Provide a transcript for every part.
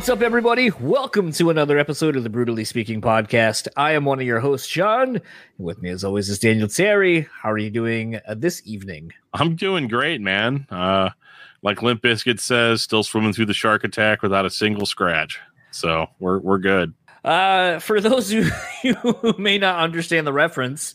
What's up, everybody? Welcome to another episode of the Brutally Speaking podcast. I am one of your hosts, Sean. And with me, as always, is Daniel Terry. How are you doing uh, this evening? I'm doing great, man. Uh, like Limp Bizkit says, still swimming through the shark attack without a single scratch. So we're we're good. Uh, for those who, who may not understand the reference,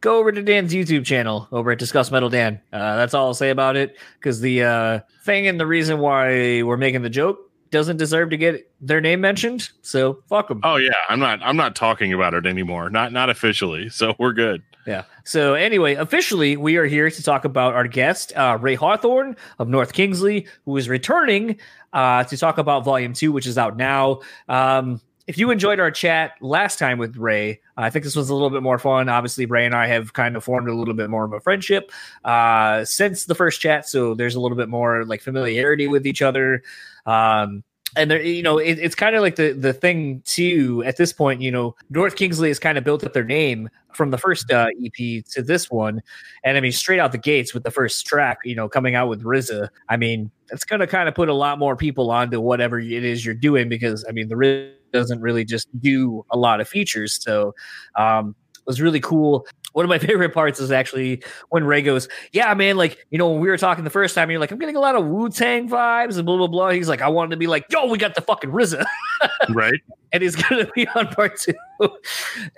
go over to Dan's YouTube channel over at Discuss Metal Dan. Uh, that's all I'll say about it because the uh, thing and the reason why we're making the joke doesn't deserve to get their name mentioned. So fuck them. Oh yeah, I'm not. I'm not talking about it anymore. Not not officially. So we're good. Yeah. So anyway, officially, we are here to talk about our guest uh, Ray Hawthorne of North Kingsley, who is returning uh, to talk about Volume Two, which is out now. Um, if you enjoyed our chat last time with Ray, I think this was a little bit more fun. Obviously, Ray and I have kind of formed a little bit more of a friendship uh, since the first chat, so there's a little bit more like familiarity with each other. Um, and there, you know, it, it's kind of like the the thing too. At this point, you know, North Kingsley has kind of built up their name from the first uh, EP to this one, and I mean, straight out the gates with the first track, you know, coming out with RZA. I mean, it's going to kind of put a lot more people onto whatever it is you're doing because I mean, the RZA doesn't really just do a lot of features, so um, it was really cool one of my favorite parts is actually when Ray goes, "Yeah, man, like you know when we were talking the first time, you're like, I'm getting a lot of Wu Tang vibes and blah blah blah." He's like, "I wanted to be like, yo, we got the fucking RZA, right?" and he's gonna be on part two,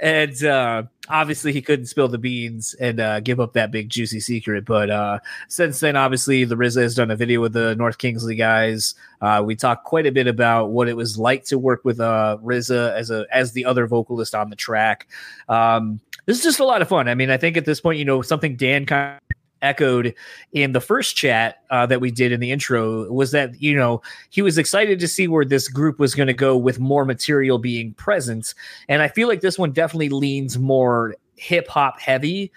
and uh, obviously he couldn't spill the beans and uh, give up that big juicy secret. But uh, since then, obviously the RZA has done a video with the North Kingsley guys. Uh, we talked quite a bit about what it was like to work with uh, RZA as a as the other vocalist on the track. Um, this is just a lot of fun. I mean, I think at this point, you know, something Dan kind of echoed in the first chat uh, that we did in the intro was that you know he was excited to see where this group was going to go with more material being present and i feel like this one definitely leans more hip hop heavy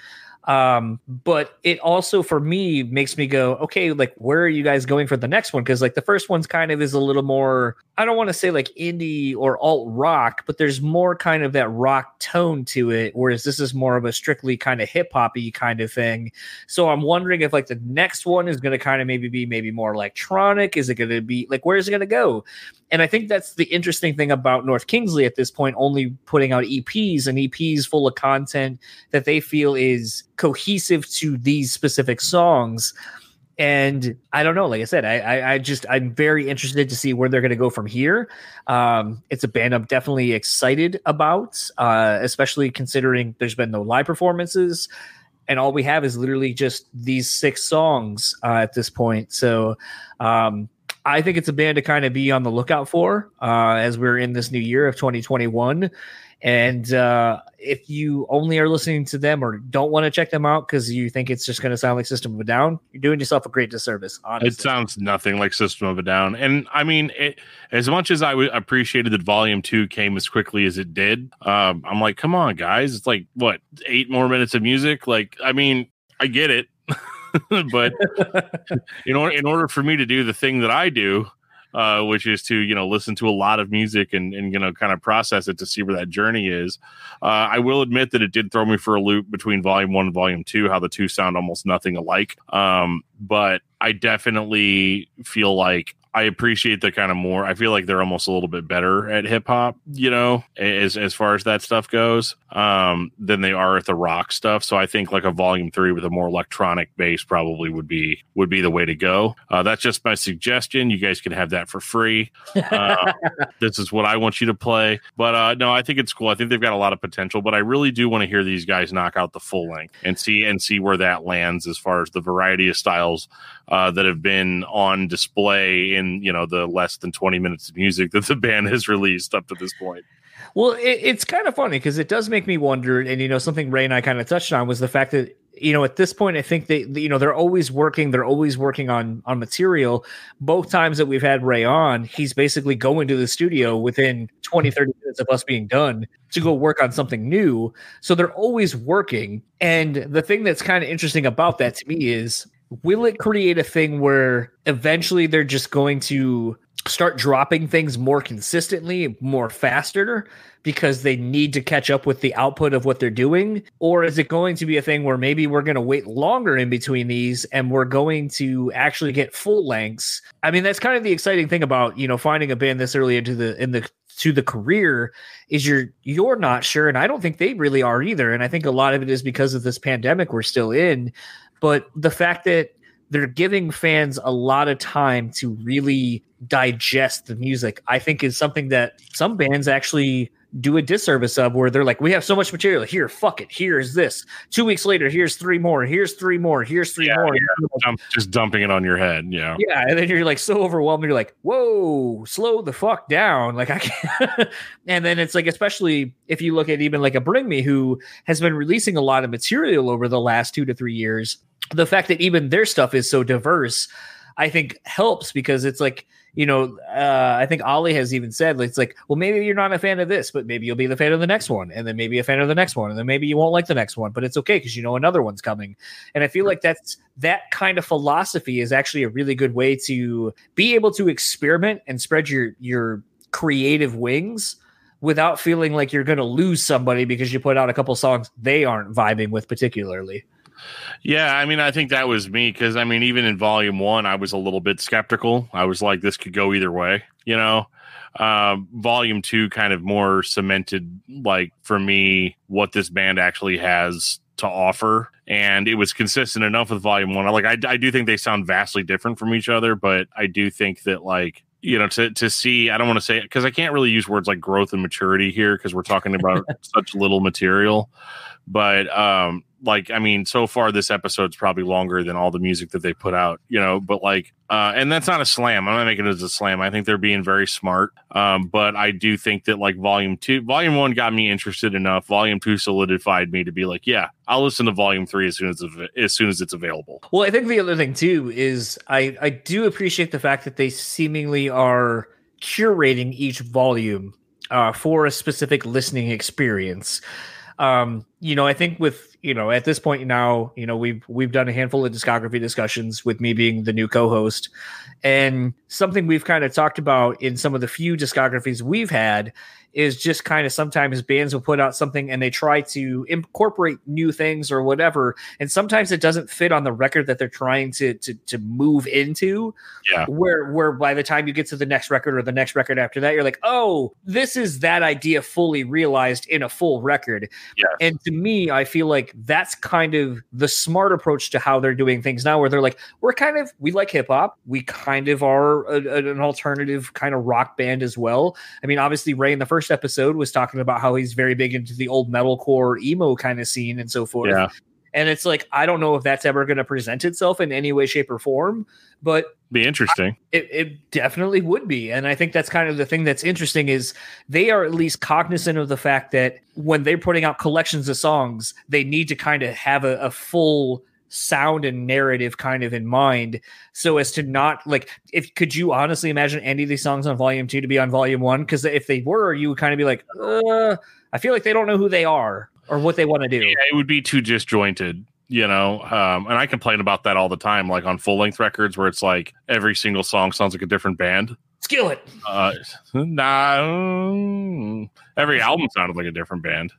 um, but it also for me makes me go, okay, like where are you guys going for the next one? Because like the first one's kind of is a little more, I don't want to say like indie or alt rock, but there's more kind of that rock tone to it, whereas this is more of a strictly kind of hip hoppy kind of thing. So I'm wondering if like the next one is going to kind of maybe be maybe more electronic. Is it going to be like where's it going to go? And I think that's the interesting thing about North Kingsley at this point, only putting out EPs and EPs full of content that they feel is cohesive to these specific songs. And I don't know, like I said, I, I, I just I'm very interested to see where they're going to go from here. Um, it's a band I'm definitely excited about, uh, especially considering there's been no live performances, and all we have is literally just these six songs uh, at this point. So um, I think it's a band to kind of be on the lookout for uh, as we're in this new year of 2021. And uh, if you only are listening to them or don't want to check them out because you think it's just going to sound like System of a Down, you're doing yourself a great disservice. Honestly, it sounds nothing like System of a Down. And I mean, it, as much as I w- appreciated that Volume Two came as quickly as it did, um, I'm like, come on, guys! It's like what eight more minutes of music. Like, I mean, I get it. but in order in order for me to do the thing that I do, uh, which is to you know listen to a lot of music and and you know kind of process it to see where that journey is. Uh, I will admit that it did throw me for a loop between volume one and volume two, how the two sound almost nothing alike. Um, but I definitely feel like I appreciate the kind of more. I feel like they're almost a little bit better at hip hop, you know, as as far as that stuff goes, um, than they are at the rock stuff. So I think like a volume three with a more electronic base probably would be would be the way to go. Uh, that's just my suggestion. You guys can have that for free. Uh, this is what I want you to play. But uh, no, I think it's cool. I think they've got a lot of potential. But I really do want to hear these guys knock out the full length and see and see where that lands as far as the variety of styles uh, that have been on display in you know the less than 20 minutes of music that the band has released up to this point. Well it, it's kind of funny because it does make me wonder and you know something ray and i kind of touched on was the fact that you know at this point i think they you know they're always working they're always working on on material. Both times that we've had ray on he's basically going to the studio within 20 30 minutes of us being done to go work on something new. So they're always working. And the thing that's kind of interesting about that to me is will it create a thing where eventually they're just going to start dropping things more consistently, more faster because they need to catch up with the output of what they're doing? Or is it going to be a thing where maybe we're going to wait longer in between these and we're going to actually get full lengths? I mean, that's kind of the exciting thing about, you know, finding a band this early into the in the to the career is you're you're not sure and I don't think they really are either and I think a lot of it is because of this pandemic we're still in but the fact that they're giving fans a lot of time to really digest the music i think is something that some bands actually do a disservice of where they're like we have so much material. Here fuck it. Here's this. Two weeks later here's three more. Here's three more. Here's three Yeah, more. Dump, just dumping it on your head. Yeah. yeah and then you're like so overwhelmed. You're like whoa slow the fuck down. Like i can't and then it's like especially if you look at even like a bring me who has been releasing a lot of material over the last two to three years the fact that even their stuff is so diverse i think helps because it's like you know uh, i think Oli has even said it's like well maybe you're not a fan of this but maybe you'll be the fan of the next one and then maybe a fan of the next one and then maybe you won't like the next one but it's okay because you know another one's coming. And i feel like that's that kind of philosophy is actually a really good way to be able to experiment and spread your your creative wings without feeling like you're going to lose somebody because you put out a couple songs they aren't vibing with particularly Yeah, I mean, I think that was me because I mean, even in volume one, I was a little bit skeptical. I was like, this could go either way, you know. Um, volume two kind of more cemented, like for me, what this band actually has to offer, and it was consistent enough with volume one. Like, I, I do think they sound vastly different from each other, but I do think that like you know to to see i don't want to say it because i can't really use words like growth and maturity here because we're talking about such little material but um like i mean so far this episode's probably longer than all the music that they put out you know but like uh and that's not a slam. I'm not making it as a slam. I think they're being very smart. Um but i do think that like volume two volume one got me interested enough. Volume two solidified me to be like yeah i'll listen to volume three as soon as as soon as it's available. Well, I think the other thing too is I I do appreciate the fact that they seemingly are curating each volume uh, for a specific listening experience. Um, you know, I think with you know at this point now, you know we've we've done a handful of discography discussions with me being the new co-host, and something we've kind of talked about in some of the few discographies we've had is just kind of sometimes bands will put out something and they try to incorporate new things or whatever and sometimes it doesn't fit on the record that they're trying to to, to move into Yeah. where where by the time you get to the next record or the next record after that you're like oh this is that idea fully realized in a full record Yes. and to me i feel like that's kind of the smart approach to how they're doing things now where they're like we're kind of we like hip hop we kind of are a, a- an alternative kind of rock band as well I mean, obviously, Ray in the first episode was talking about how he's very big into the old metalcore emo kind of scene and so forth. Yeah. And it's like, I don't know if that's ever going to present itself in any way, shape, or form, but be interesting. It, it definitely would be. And I think that's kind of the thing that's interesting is they are at least cognizant of the fact that when they're putting out collections of songs, they need to kind of have a, a full sound and narrative kind of in mind so as to not like if could you honestly imagine any of these songs on volume two to be on volume one? Because if they were you would kind of be like uh i feel like they don't know who they are or what they want to do Yeah, it would be too disjointed, you know. Um, and I complain about that all the time, like on full length records where it's like every single song sounds like a different band. skillet Uh, nah, every album sounded like a different band.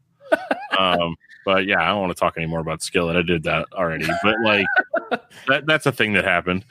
Um, but yeah, I don't want to talk anymore about Skillet. I did that already. But like that, that's a thing that happened.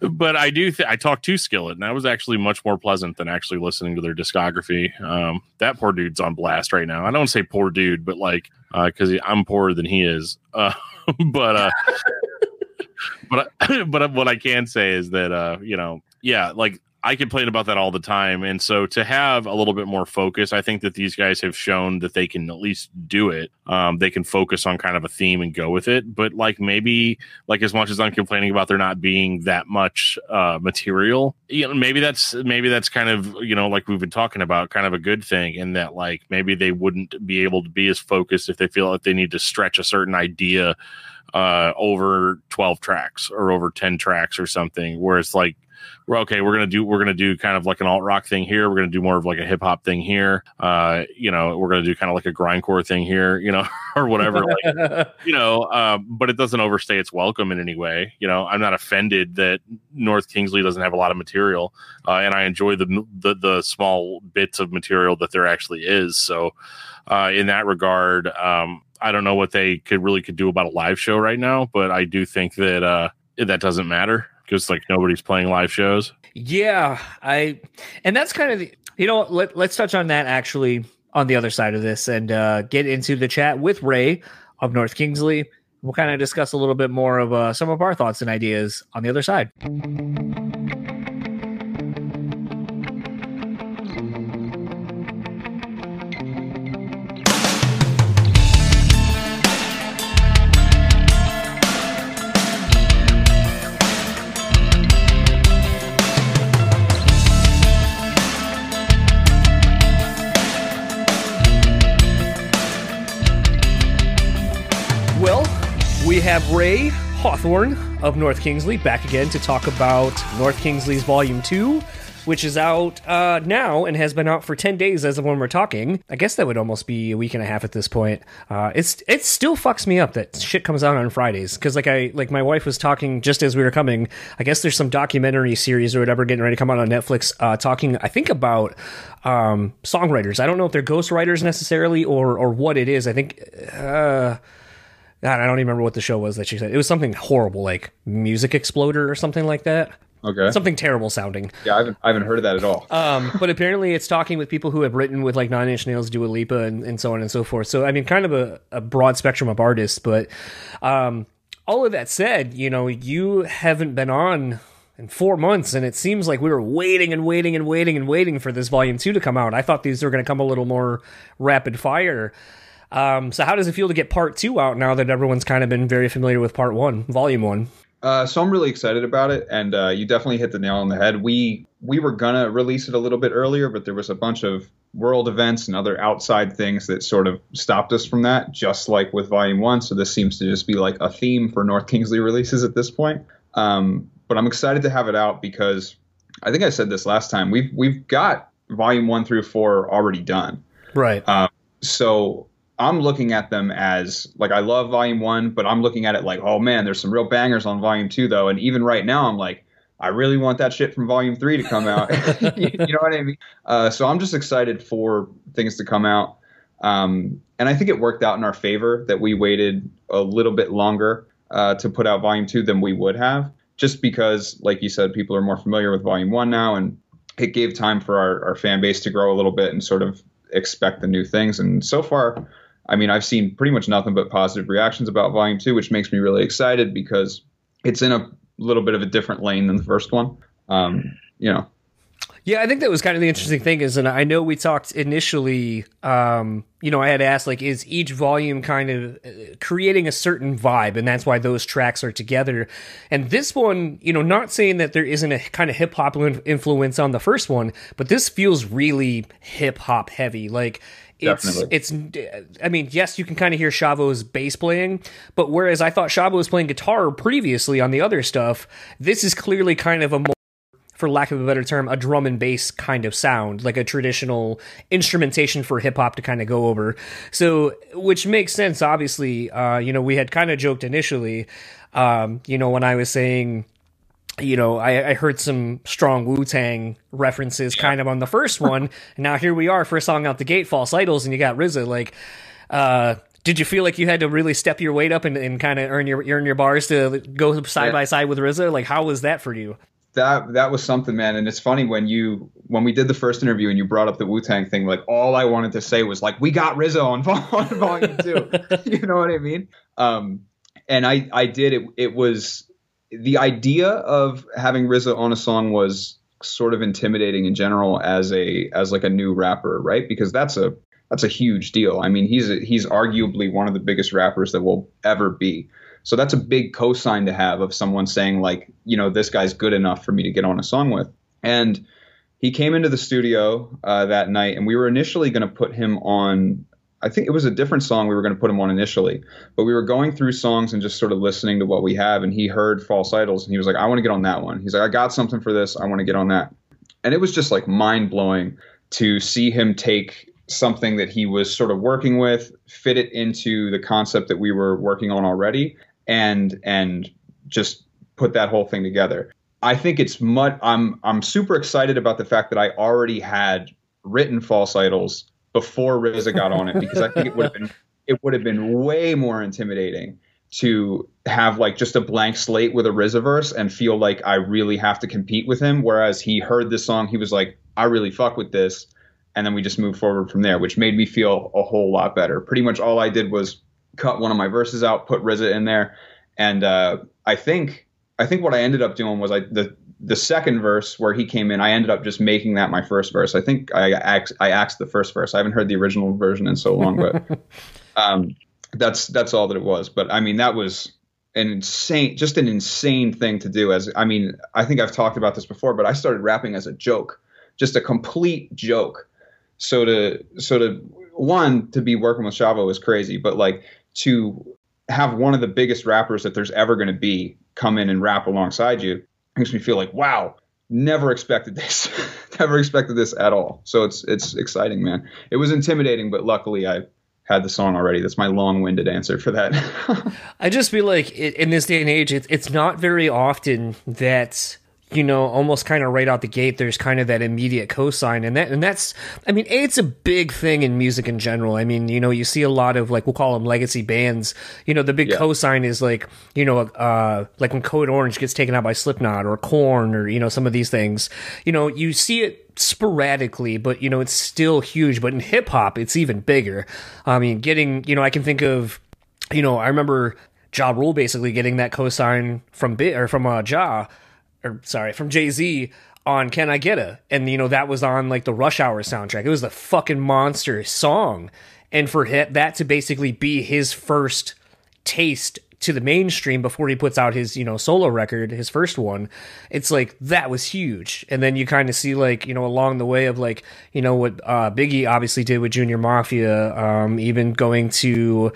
But I do. Th- I talked to Skillet, and that was actually much more pleasant than actually listening to their discography. Um, that poor dude's on blast right now. I don't say poor dude, but like because I'm poorer than he is. Uh, but uh, but I- but what I can say is that uh, you know, yeah, like I complain about that all the time, and so to have a little bit more focus, I think that these guys have shown that they can at least do it. Um, they can focus on kind of a theme and go with it. But like maybe, like as much as I'm complaining about there not being that much uh, material, you know, maybe that's maybe that's kind of you know like we've been talking about, kind of a good thing in that like maybe they wouldn't be able to be as focused if they feel like they need to stretch a certain idea uh over 12 tracks or over 10 tracks or something where it's like we're okay. We're gonna do we're gonna do kind of like an alt rock thing here. We're gonna do more of like a hip hop thing here. Uh, you know, we're gonna do kind of like a grindcore thing here. You know, or whatever. like, you know, um, but it doesn't overstay its welcome in any way. You know, I'm not offended that North Kingsley doesn't have a lot of material, uh, and I enjoy the, the the small bits of material that there actually is. So, uh, in that regard, um, I don't know what they could really could do about a live show right now, but I do think that uh, that doesn't matter because like nobody's playing live shows. Yeah, I and that's kind of the, you know let let's touch on that actually on the other side of this and uh, get into the chat with Ray of North Kingsley. We'll kind of discuss a little bit more of uh, some of our thoughts and ideas on the other side. Have Ray Hawthorne of North Kingsley back again to talk about North Kingsley's Volume 2, which is out uh, now and has been out for 10 days as of when we're talking. I guess that would almost be a week and a half at this point. Uh, it's It still fucks me up that shit comes out on Fridays. Because, like, I like my wife was talking just as we were coming. I guess there's some documentary series or whatever getting ready to come out on Netflix uh, talking, I think, about um, songwriters. I don't know if they're ghostwriters necessarily or, or what it is. I think. Uh, God, I don't even remember what the show was that she said. It was something horrible, like Music Exploder or something like that. Okay. Something terrible sounding. Yeah, I haven't, I haven't heard of that at all. Um, but apparently it's talking with people who have written with like Nine Inch Nails, Dua Lipa, and, and so on and so forth. So, I mean, kind of a, a broad spectrum of artists. But um, all of that said, you know, you haven't been on in four months, and it seems like we were waiting and waiting and waiting and waiting for this volume two to come out. I thought these were going to come a little more rapid fire. Um, so how does it feel to get part two out now that everyone's kind of been very familiar with part one, volume one? Uh, so I'm really excited about it, and uh, you definitely hit the nail on the head. We we were gonna release it a little bit earlier, but there was a bunch of world events and other outside things that sort of stopped us from that. Just like with Volume One, so this seems to just be like a theme for North Kingsley releases at this point. Um, but I'm excited to have it out because I think I said this last time. We've we've got Volume One through Four already done, right? Um, so I'm looking at them as like I love volume one, but I'm looking at it like, oh man, there's some real bangers on volume two though. And even right now, I'm like, I really want that shit from volume three to come out. you know what I mean? Uh, so I'm just excited for things to come out. Um, and I think it worked out in our favor that we waited a little bit longer uh, to put out volume two than we would have, just because, like you said, people are more familiar with volume one now, and it gave time for our, our fan base to grow a little bit and sort of expect the new things. And so far, I mean, I've seen pretty much nothing but positive reactions about Volume 2, which makes me really excited because it's in a little bit of a different lane than the first one. Um, you know. Yeah, I think that was kind of the interesting thing is, and I know we talked initially, um, you know, I had asked, like, is each volume kind of uh, creating a certain vibe, and that's why those tracks are together. And this one, you know, not saying that there isn't a kind of hip hop influence on the first one, but this feels really hip hop heavy. Like, it's Definitely. it's I mean, yes, you can kind of hear Shavo's bass playing, but whereas I thought Shavo was playing guitar previously on the other stuff, this is clearly kind of a more for lack of a better term, a drum and bass kind of sound, like a traditional instrumentation for hip hop to kind of go over. So, which makes sense, obviously. Uh, you know, we had kind of joked initially, um, you know, when I was saying you know, I, I, heard some strong Wu Tang references kind of on the first one. and now here we are, first song out the gate, False Idols, and you got RZA. Like, uh, did you feel like you had to really step your weight up and, and kind of earn your earn your bars to go side yeah. by side with RZA? Like, how was that for you? That that was something, man. And it's funny when you when we did the first interview and you brought up the Wu Tang thing. Like, all I wanted to say was like, we got RZA on, on volume two. you know what I mean? Um, and I I did it. It was the idea of having RZA on a song was sort of intimidating in general as a as like a new rapper, right? Because that's a that's a huge deal. I mean, he's a, he's arguably one of the biggest rappers that will ever be. So that's a big cosign to have of someone saying like, you know, this guy's good enough for me to get on a song with. And he came into the studio uh, that night, and we were initially going to put him on I think it was a different song we were going to put him on initially, but we were going through songs and just sort of listening to what we have. And he heard False Idols and he was like, I want to get on that one. He's like, I got something for this. I want to get on that. And it was just like mind blowing to see him take something that he was sort of working with, fit it into the concept that we were working on already, and and just put that whole thing together. I think it's much. I'm I'm super excited about the fact that I already had written false idols before RZA got on it because I think it would have been it would have been way more intimidating to have like just a blank slate with a RZA verse and feel like I really have to compete with him. Whereas he heard this song, he was like, I really fuck with this and then we just moved forward from there, which made me feel a whole lot better. Pretty much all I did was cut one of my verses out, put RZA in there, and uh, I think I think what I ended up doing was I the the second verse where he came in, I ended up just making that my first verse. I think I axed, I axed the first verse. I haven't heard the original version in so long, but um, that's that's all that it was. But I mean, that was an insane, just an insane thing to do. As I mean, I think I've talked about this before, but I started rapping as a joke, just a complete joke so to so to one to be working with Shavo is crazy, but like to have one of the biggest rappers that there's ever going to be come in and rap alongside you makes me feel like wow, never expected this, never expected this at all. So it's it's exciting, man. It was intimidating, but luckily I had the song already. That's my long-winded answer for that. I just feel like in this day and age, it's it's not very often that you know, almost kind of right out the gate, there's kind of that immediate cosign, and that and that's, I mean, it's a big thing in music in general. I mean, you know, you see a lot of like we'll call them legacy bands. You know, the big yeah. cosign is like, you know, uh, like when Code Orange gets taken out by Slipknot or Korn or you know some of these things. You know, you see it sporadically, but you know, it's still huge. But in hip hop, it's even bigger. I mean, getting, you know, I can think of, you know, I remember Ja Rule basically getting that cosign from Bit or from uh, Ja or sorry, from Jay Z on Can I Get a? And you know that was on like the Rush Hour soundtrack. It was the fucking monster song, and for that to basically be his first taste to the mainstream before he puts out his you know solo record his first one it's like that was huge and then you kind of see like you know along the way of like you know what uh, biggie obviously did with junior mafia um, even going to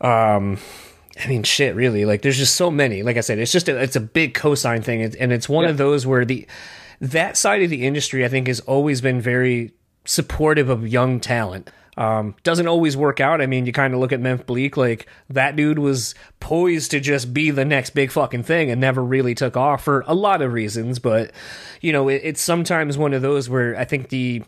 um I mean, shit, really. Like, there's just so many. Like I said, it's just a, it's a big cosign thing, and it's one yeah. of those where the that side of the industry, I think, has always been very supportive of young talent. Um, doesn't always work out. I mean, you kind of look at Memphis Bleek, like that dude was poised to just be the next big fucking thing and never really took off for a lot of reasons. But, you know, it, it's sometimes one of those where I think the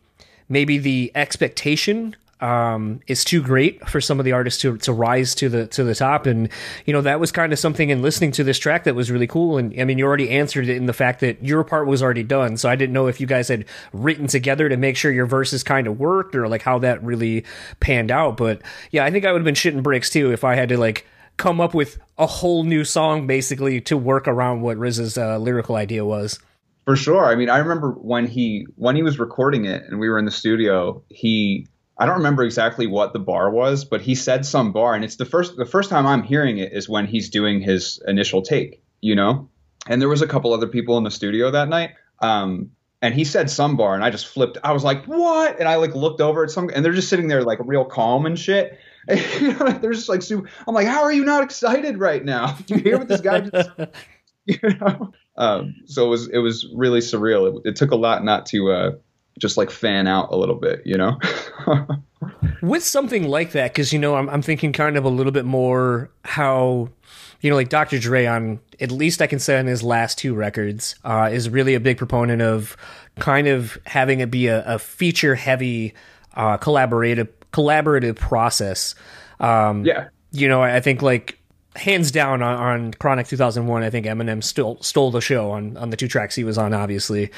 maybe the expectation um, is too great for some of the artists to, to rise to the to the top. And you know that was kind of something in listening to this track that was really cool. And I mean, you already answered it in the fact that your part was already done. So I didn't know if you guys had written together to make sure your verses kind of worked or like how that really panned out. But yeah, I think I would have been shitting bricks too if I had to like come up with a whole new song basically to work around what RZA's uh, lyrical idea was. For sure. I mean, I remember when he when he was recording it and we were in the studio, he I don't remember exactly what the bar was, but he said some bar, and it's the first the first time I'm hearing it is when he's doing his initial take, you know. And there was a couple other people in the studio that night, um, and he said some bar, and I just flipped. I was like, "What?" And I like looked over at some, and they're just sitting there like real calm and shit. And, you know, they're just like super. I'm like, "How are you not excited right now? Do you hear what this guy just?" you know. Um, so it was it was really surreal. It, it took a lot not to uh, just like fan out a little bit, you know? With something like that, because, you know, I'm, I'm thinking kind of a little bit more how, you know, like Dr. Dre on, at least I can say on his last two records, uh, is really a big proponent of kind of having it be a, a feature heavy, uh, collaborative, collaborative process. Um, yeah. You know, I think like hands down on, on, Chronic 2001, I think Eminem still stole the show on, on the two tracks he was on, obviously.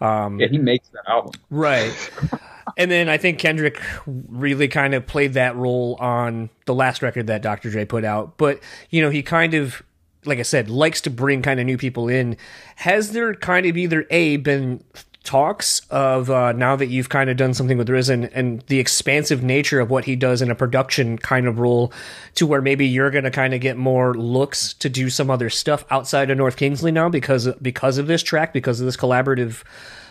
Um, yeah, he makes that album. Right. and then I think Kendrick really kind of played that role on the last record that Dr. Dre put out. But, you know, he kind of, like I said, likes to bring kind of new people in. Has there kind of either A, been talks of uh, now that you've kind of done something with and, and, the expansive nature of what he does in a production kind of role to where maybe you're going to kind of get more looks to do some other stuff outside of North Kingsley now because because of this track because of this collaborative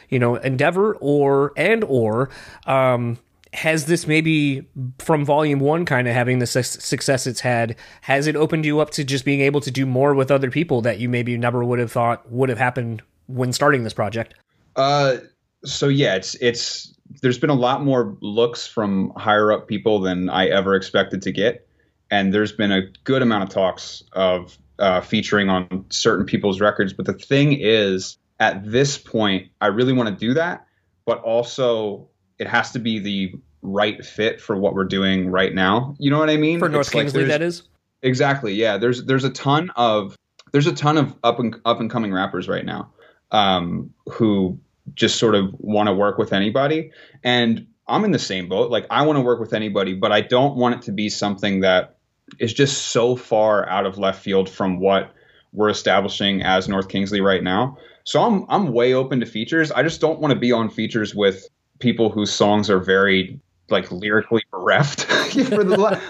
you know endeavor or and or um has this maybe from volume one kind of having the su- success it's had has it opened you up to just being able to do more with other people that you maybe never would have thought would have happened when starting this project uh so yeah it's it's there's been a lot more looks from higher up people than i ever expected to get and there's been a good amount of talks of uh, featuring on certain people's records but the thing is at this point i really want to do that but also it has to be the right fit for what we're doing right now. You know what I mean? For North It's Kingsley, there's- that is. Exactly. Yeah. There's there's a ton of there's a ton of up and up and coming rappers right now um, who just sort of want to work with anybody, and I'm in the same boat. Like I want to work with anybody, but I don't want it to be something that is just so far out of left field from what we're establishing as North Kingsley right now. So I'm I'm way open to features. I just don't want to be on features with people whose songs are very like lyrically bereft. La-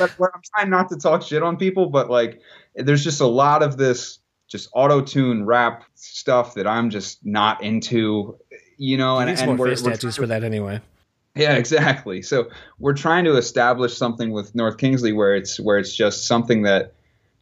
I'm trying not to talk shit on people, but like there's just a lot of this just auto tune rap stuff that I'm just not into. You know, and, and more we're, face we're tattoos for that anyway. yeah, exactly. So we're trying to establish something with North Kingsley where it's where it's just something that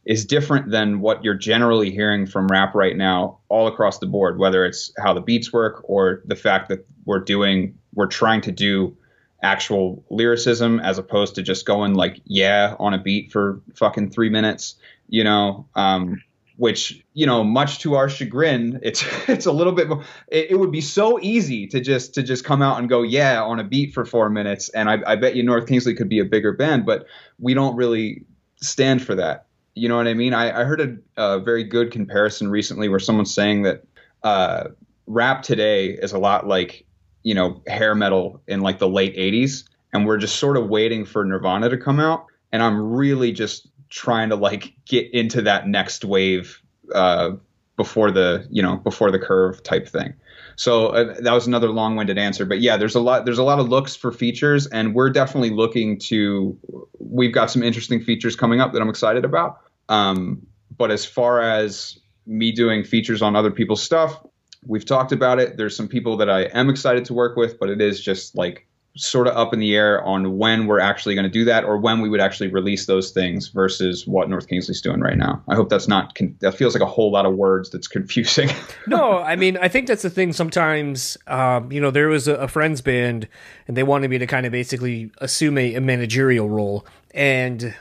is different than what you're generally hearing from rap right now all across the board, whether it's how the beats work or the fact that we're doing we're trying to do actual lyricism as opposed to just going like yeah on a beat for fucking 3 minutes, you know. Um which you know much to our chagrin it's it's a little bit more it, it would be so easy to just to just come out and go yeah on a beat for four minutes and I, I bet you north kingsley could be a bigger band but we don't really stand for that. You know what i mean? I, I heard a, a very good comparison recently where someone's saying that uh, rap today is a lot like you know hair metal in like the late 80s and we're just sort of waiting for nirvana to come out and i'm really just trying to like get into that next wave uh, before the you know before the curve type thing. So uh, that was another long-winded answer, but yeah, there's a lot there's a lot of looks for features, and we're definitely looking to. We've got some interesting features coming up that I'm excited about. Um, but as far as me doing features on other people's stuff, we've talked about it. There's some people that I am excited to work with, but it is just like sort of up in the air on when we're actually going to do that or when we would actually release those things versus what North Kingsley's doing right now. I hope that's not that feels like a whole lot of words that's confusing. no, I mean, I think that's the thing. Sometimes, um, you know, there was a, a friend's band, and they wanted me to kind of basically assume a, a managerial role, and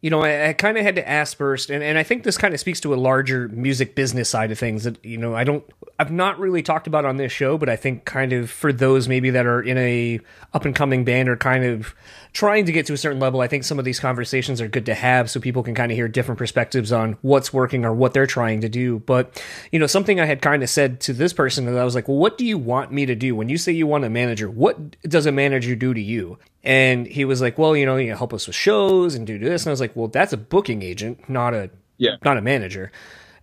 you know, I, I kind of had to ask first, and, and I think this kind of speaks to a larger music business side of things that you know I don't, I've not really talked about on this show, but I think kind of for those maybe that are in a up and coming band or kind of trying to get to a certain level, I think some of these conversations are good to have so people can kind of hear different perspectives on what's working or what they're trying to do. But, you know, something I had kind of said to this person that I was like, well, what do you want me to do? When you say you want a manager, what does a manager do to you? And he was like, well, you know, you help us with shows and do this. And I was like, well, that's a booking agent, not a, Yeah. not a manager.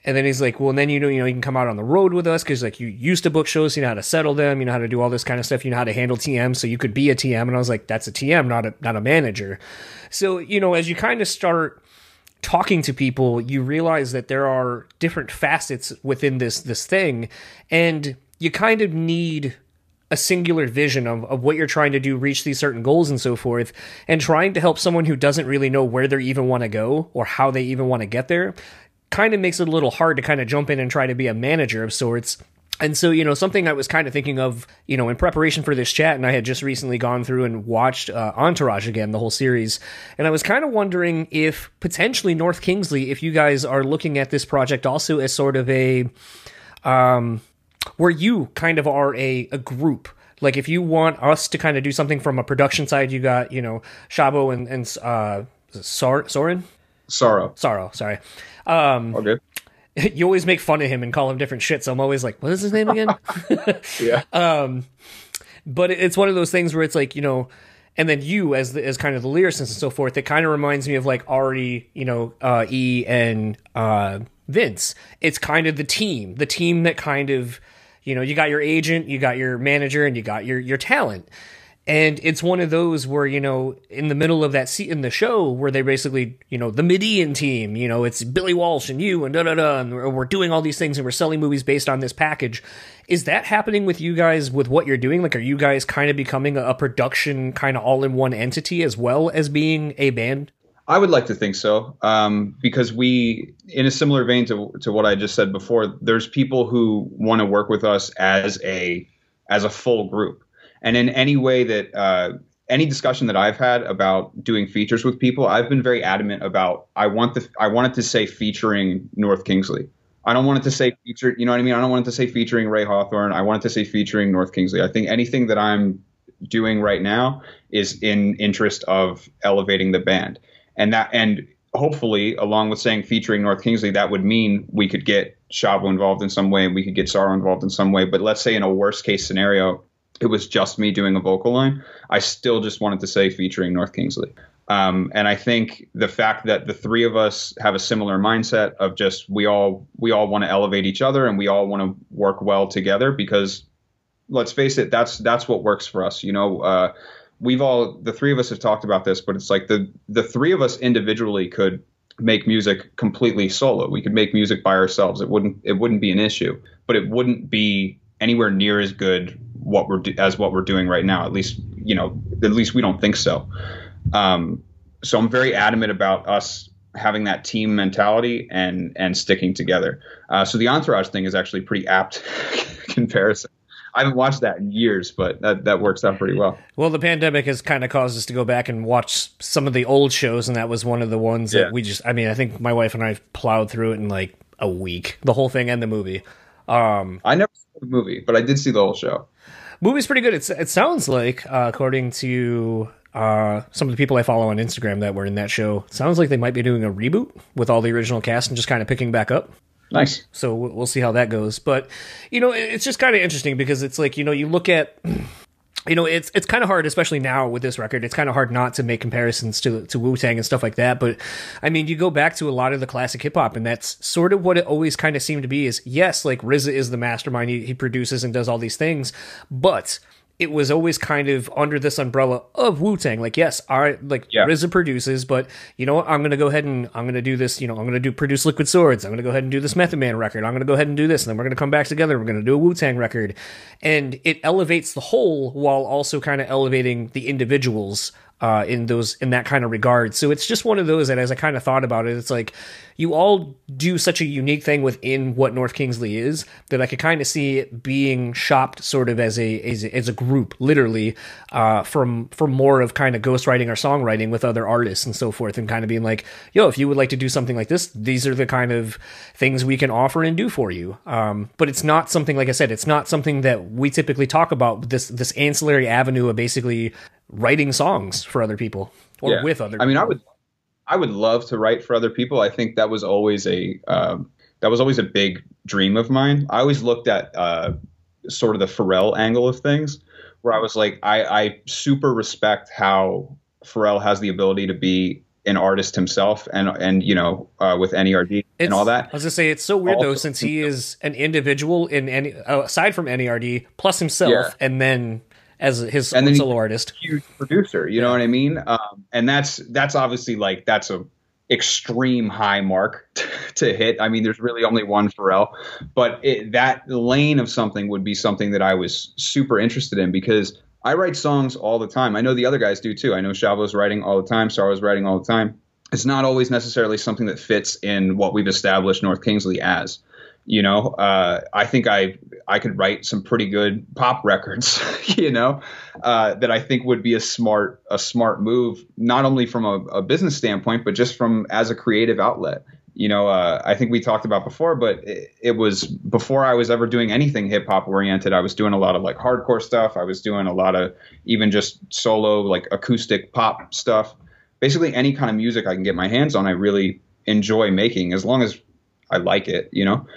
And then he's like, well, then you know, you know, you can come out on the road with us because like you used to book shows, you know how to settle them, you know how to do all this kind of stuff, you know how to handle TM, so you could be a TM. And I was like, that's a TM, not a not a manager. So you know, as you kind of start talking to people, you realize that there are different facets within this this thing, and you kind of need a singular vision of, of what you're trying to do, reach these certain goals and so forth, and trying to help someone who doesn't really know where they even want to go or how they even want to get there kind of makes it a little hard to kind of jump in and try to be a manager of sorts. And so, you know, something I was kind of thinking of, you know, in preparation for this chat, and I had just recently gone through and watched uh, Entourage again, the whole series, and I was kind of wondering if potentially North Kingsley, if you guys are looking at this project also as sort of a, um, where you kind of are a, a group. Like if you want us to kind of do something from a production side, you got, you know, Shavo and, and uh, Sor- Soren? Sorrow. Sorrow, sorry. Um, All good. you always make fun of him and call him different shit. So I'm always like, what is his name again? Yeah. um, but it's one of those things where it's like, you know, and then you as the, as kind of the lyricist and so forth, it kind of reminds me of like Ari, you know, uh, E and uh, Vince. It's kind of the team, the team that kind of, you know, you got your agent, you got your manager, and you got your your talent. And it's one of those where you know in the middle of that seat in the show where they basically you know the Medellin team you know it's Billy Walsh and you and da da da and we're doing all these things and we're selling movies based on this package. Is that happening with you guys with what you're doing? Like are you guys kind of becoming a production kind of all in one entity as well as being a band? I would like to think so, um, because we, in a similar vein to to what I just said before, there's people who want to work with us as a as a full group, and in any way that uh, any discussion that I've had about doing features with people, I've been very adamant about I want the I wanted to say featuring North Kingsley. I don't want it to say feature. You know what I mean? I don't want it to say featuring Ray Hawthorne. I want it to say featuring North Kingsley. I think anything that I'm doing right now is in interest of elevating the band and that and hopefully along with saying featuring North Kingsley, that would mean we could get Shavo involved in some way and we could get Sorrow involved in some way. But let's say in a worst case scenario, it was just me doing a vocal line. I still just wanted to say featuring North Kingsley. Um, and I think the fact that the three of us have a similar mindset of just we all we all want to elevate each other and we all want to work well together because let's face it, that's that's what works for us. You know, uh, we've all the three of us have talked about this, but it's like the the three of us individually could make music completely solo. We could make music by ourselves. It wouldn't it wouldn't be an issue, but it wouldn't be anywhere near as good what we're do, as what we're doing right now. At least you know at least we don't think so. Um, so I'm very adamant about us having that team mentality and and sticking together. Uh, so the entourage thing is actually pretty apt comparison. I haven't watched that in years, but that, that works out pretty well. Well, the pandemic has kind of caused us to go back and watch some of the old shows, and that was one of the ones yeah. that we just. I mean, I think my wife and I plowed through it in like a week, the whole thing and the movie. Um, I never saw the movie, but I did see the whole show. Movie's pretty good. It's it sounds like, uh, according to uh, some of the people I follow on Instagram that were in that show, sounds like they might be doing a reboot with all the original cast and just kind of picking back up. Nice. So we'll see how that goes. But you know, it's just kind of interesting because it's like you know you look at. You know, it's it's kind of hard, especially now with this record. It's kind of hard not to make comparisons to to Wu Tang and stuff like that. But I mean, you go back to a lot of the classic hip hop, and that's sort of what it always kind of seemed to be. Is yes, like RZA is the mastermind. He, he produces and does all these things, but it was always kind of under this umbrella of Wu Tang. Like, yes, our like yeah. RZA produces, but you know what? I'm gonna go ahead and I'm gonna do this. You know, I'm gonna do produce Liquid Swords. I'm gonna go ahead and do this Method Man record. I'm gonna go ahead and do this, and then we're gonna come back together. We're gonna do a Wu Tang record, and it elevates the whole while also kind of elevating the individuals uh, in those in that kind of regard. So it's just one of those that, as I kind of thought about it, it's like you all do such a unique thing within what North Kingsley is that I could kind of see it being shopped sort of as a as a, as a group, literally, uh, from from more of kind of ghostwriting or songwriting with other artists and so forth, and kind of being like, yo, if you would like to do something like this, these are the kind of things we can offer and do for you. Um, but it's not something like I said, it's not something that we typically talk about. This this ancillary avenue of basically writing songs for other people or yeah. with other. I people. mean, I would, I would love to write for other people. I think that was always a um, that was always a big dream of mine. I always looked at uh, sort of the Pharrell angle of things, where I was like, I, I super respect how Pharrell has the ability to be an artist himself and and you know uh, with NERD it's, and all that. I was gonna say it's so weird also, though since he is an individual in any uh, aside from NERD plus himself yeah. and then as his and solo artist, huge producer. You know what I mean? Um, and that's that's obviously like that's a extreme high mark to hit. I mean, there's really only one Pharrell, but it, that lane of something would be something that I was super interested in because I write songs all the time. I know the other guys do too. I know Shavo's writing all the time. Sorrow's writing all the time. It's not always necessarily something that fits in what we've established North Kingsley as you know uh, i think i i could write some pretty good pop records you know uh, that i think would be a smart a smart move not only from a, a business standpoint but just from as a creative outlet. You know uh, i think we talked about before but it, it was before i was ever doing anything hip hop oriented. I was doing a lot of like hardcore stuff. I was doing a lot of even just solo like acoustic pop stuff. Basically any kind of music i can get my hands on i really enjoy making as long as i like it you know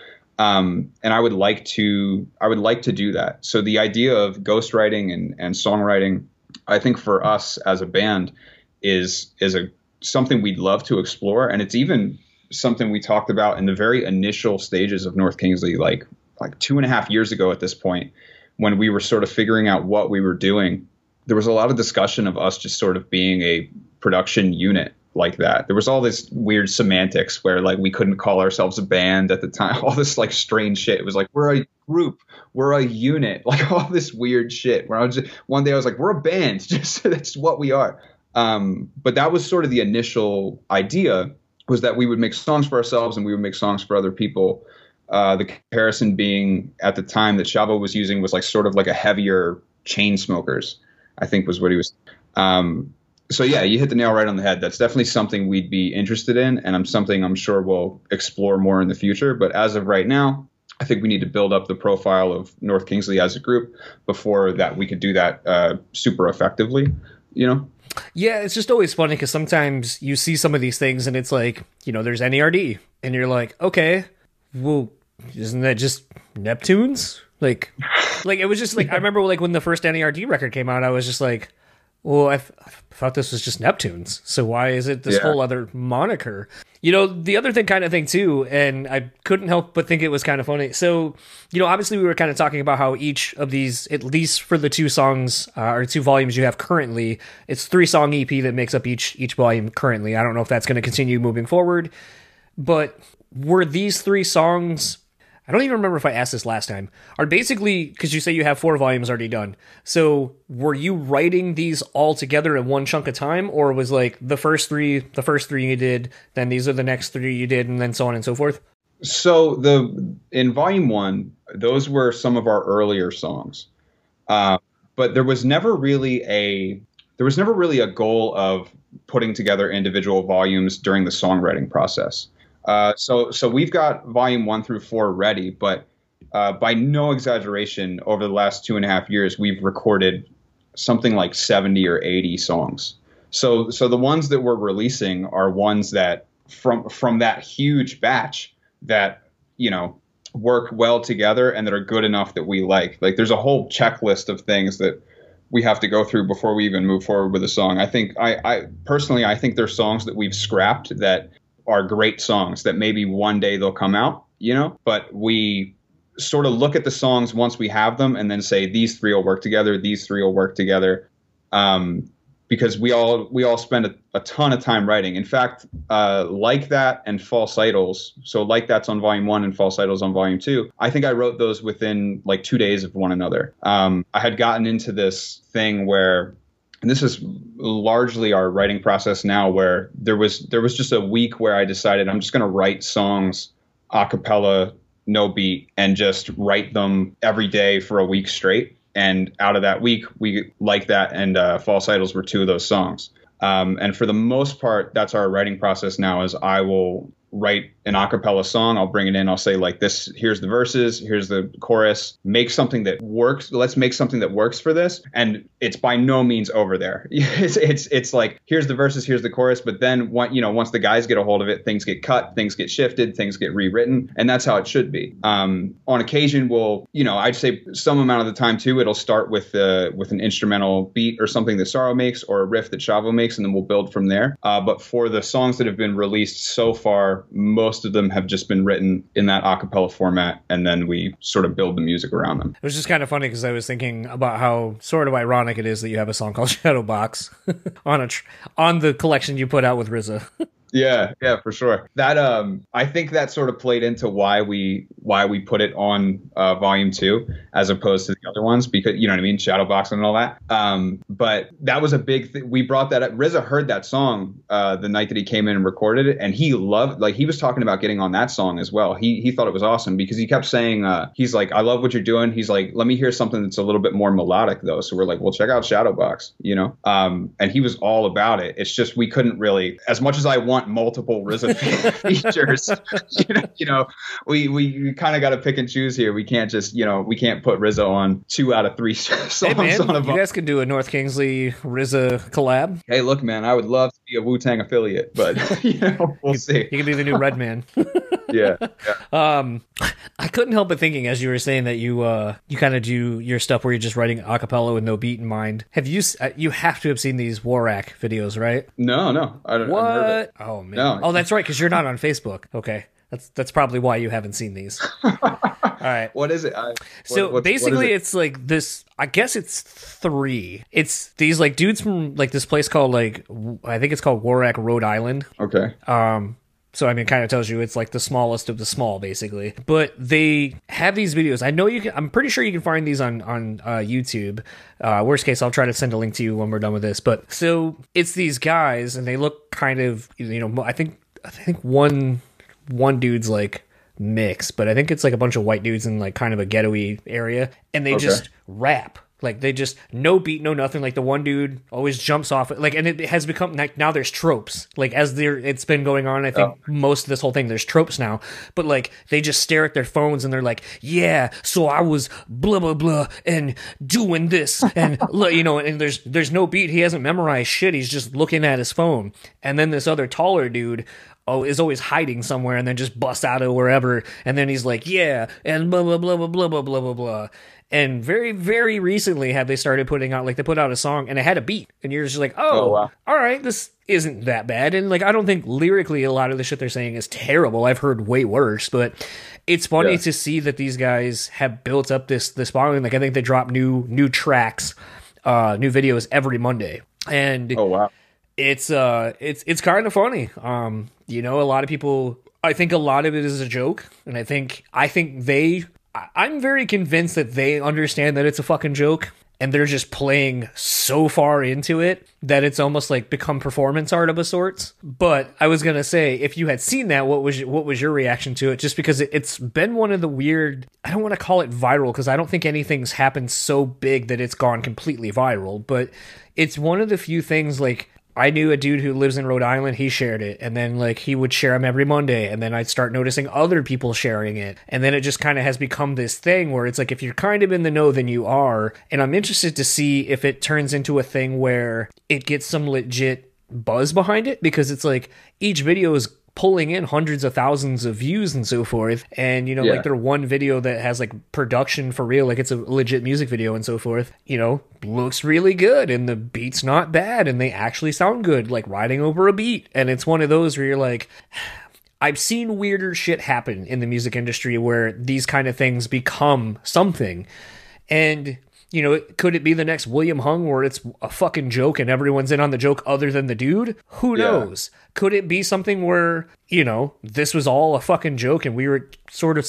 um, and I would like to I would like to do that. So the idea of ghostwriting and, and songwriting, I think for us as a band is is a something we'd love to explore, and it's even something we talked about in the very initial stages of North Kingsley, like like two and a half years ago at this point, when we were sort of figuring out what we were doing. there was a lot of discussion of us just sort of being a production unit like that. There was all this weird semantics where like we couldn't call ourselves a band at the time. All this like strange shit. It was like we're a group, we're a unit, like all this weird shit. Where I was just, one day I was like, we're a band, just that's what we are. Um, but that was sort of the initial idea was that we would make songs for ourselves and we would make songs for other people. Uh, the comparison being at the time that Shavo was using was like sort of like a heavier Chainsmokers, I think was what he was. Um, so yeah, you hit the nail right on the head. That's definitely something we'd be interested in, and I'm something I'm sure we'll explore more in the future. But as of right now, I think we need to build up the profile of North Kingsley as a group before that we could do that uh, super effectively. You know. Yeah, it's just always funny because sometimes you see some of these things and it's like, you know, there's NERD, and you're like, okay, well, isn't that just Neptunes? Like, like it was just like I remember like when the first NERD record came out, I was just like, well, I, th- I thought this was just Neptunes, so why is it this Yeah. whole other moniker? You know, the other thing, kind of thing too, and I couldn't help but think it was kind of funny. So, you know, obviously we were kind of talking about how each of these, at least for the two songs uh, or two volumes you have currently, it's three song EP that makes up each each volume currently. I don't know if that's going to continue moving forward, but were these three songs I don't even remember if I asked this last time. Are basically because you say you have four volumes already done. So were you writing these all together in one chunk of time, or was like the first three, the first three you did, then these are the next three you did, and then so on and so forth? So the in volume one, those were some of our earlier songs, uh, but there was never really a there was never really a goal of putting together individual volumes during the songwriting process. Uh, so so we've got volume one through four ready, but uh, by no exaggeration, over the last two and a half years, we've recorded something like seventy or eighty songs. So so the ones that we're releasing are ones that from from that huge batch that you know work well together and that are good enough that we like. Like there's a whole checklist of things that we have to go through before we even move forward with a song. I think I, I personally I think there's songs that we've scrapped that are great songs that maybe one day they'll come out, you know, but we sort of look at the songs once we have them and then say these three will work together, these three will work together. Um, because we all we all spend a, a ton of time writing. In fact, uh, like that and false idols. So like that's on volume one and false idols on volume two. I think I wrote those within like two days of one another. Um, I had gotten into this thing where, and this is largely our writing process now, where there was there was just a week where I decided I'm just going to write songs a cappella, no beat, and just write them every day for a week straight. And out of that week we like that and uh, false idols were two of those songs. Um, and for the most part that's our writing process now is i will write an a cappella song i'll bring it in i'll say like this here's the verses here's the chorus. Make something that works let's make something that works for this and it's by no means over there. It's it's, it's like here's the verses here's the chorus but then one, you know once the guys get a hold of it things get cut things get shifted things get rewritten and that's how it should be. Um, on occasion we'll you know i'd say some amount of the time too it'll start with uh, with an instrumental beat or something that sorrow makes or a riff that shavo makes and then we'll build from there. Uh, but for the songs that have been released so far most of them have just been written in that a cappella format and then we sort of build the music around them It was just kind of funny because I was thinking about how sort of ironic it is that you have a song called Shadowbox on a tr- on the collection you put out with RZA. Yeah, yeah, for sure. That um, I think that sort of played into why we why we put it on uh, volume two as opposed to the other ones because you know what I mean, Shadowbox and all that. Um, but that was a big thing. We brought that up. RZA heard that song uh, the night that he came in and recorded it, and he loved like he was talking about getting on that song as well. He he thought it was awesome because he kept saying uh, he's like, I love what you're doing. He's like, let me hear something that's a little bit more melodic though. So we're like, well, check out Shadowbox, you know. Um, and he was all about it. It's just we couldn't really, as much as I want multiple RZA features, you know, you know, we we, we kind of got to pick and choose here. We can't just you know we can't put RZA on two out of three songs hey man, on a you guys could do a North Kingsley RZA collab. Hey, look, man, I would love to be a Wu Tang affiliate, but you know, we'll see. You can be the new Redman. Yeah, yeah. Um, I couldn't help but thinking as you were saying that you uh you kind of do your stuff where you're just writing a cappella with no beat in mind. Have you uh, you have to have seen these Warwick videos, right? No, no, I don't. I've heard it. What? Oh man. No. Oh, that's right, because you're not on Facebook. Okay, that's that's probably why you haven't seen these. All right. What is it? I, So what- is basically, it? it's like this. I guess it's three. It's these like dudes from like this place called like w- I think it's called Warwick, Rhode Island. okay. Um, so I mean, it kind of tells you it's like the smallest of the small, basically. But they have these videos. I know you can. I'm pretty sure you can find these on on uh, YouTube. Uh, worst case, I'll try to send a link to you when we're done with this. But so it's these guys, and they look kind of you know. I think I think one one dude's like mix, but I think it's like a bunch of white dudes in like kind of a ghetto-y area, and they Okay. just rap. Like they just no beat, no nothing. Like the one dude always jumps off. Like, and it has become like now there's tropes. Like as there, it's been going on. I think oh. most of this whole thing there's tropes now. But like they just stare at their phones and they're like, yeah. So I was blah blah blah and doing this and you know. And there's there's no beat. He hasn't memorized shit. He's just looking at his phone. And then this other taller dude oh, is always hiding somewhere and then just busts out of wherever. And then he's like, yeah, and blah, blah, blah, blah, blah, blah, blah, blah, blah. And very, very recently have they started putting out, like, they put out a song and it had a beat. And you're just like, oh, Oh, wow. all right, this isn't that bad. And, like, I don't think lyrically a lot of the shit they're saying is terrible. I've heard way worse, but it's funny Yeah. to see that these guys have built up this, this following. Like, I think they drop new, new tracks, uh, new videos every Monday. And Oh wow. it's uh it's it's kind of funny um you know a lot of people i think a lot of it is a joke and i think i think they i'm very convinced that they understand that it's a fucking joke and they're just playing so far into it that it's almost like become performance art of a sorts. But i was gonna say if you had seen that what was what was your reaction to it? Just because it, it's been one of the weird i don't want to call it viral because i don't think anything's happened so big that it's gone completely viral but it's one of the few things like I knew a dude who lives in Rhode Island. He shared it, and then like he would share them every Monday, and then I'd start noticing other people sharing it, and then it just kind of has become this thing where it's like if you're kind of in the know, then you are. And I'm interested to see if it turns into a thing where it gets some legit buzz behind it because it's like each video is pulling in hundreds of thousands of views and so forth and you know Yeah. like their one video that has like production for real like it's a legit music video and so forth you know looks really good and the beat's not bad and they actually sound good like riding over a beat and it's one of those where you're like I've seen weirder shit happen in the music industry where these kind of things become something. And, you know, could it be the next William Hung where it's a fucking joke and everyone's in on the joke other than the dude? Who Yeah. knows? Could it be something where, you know, this was all a fucking joke and we were sort of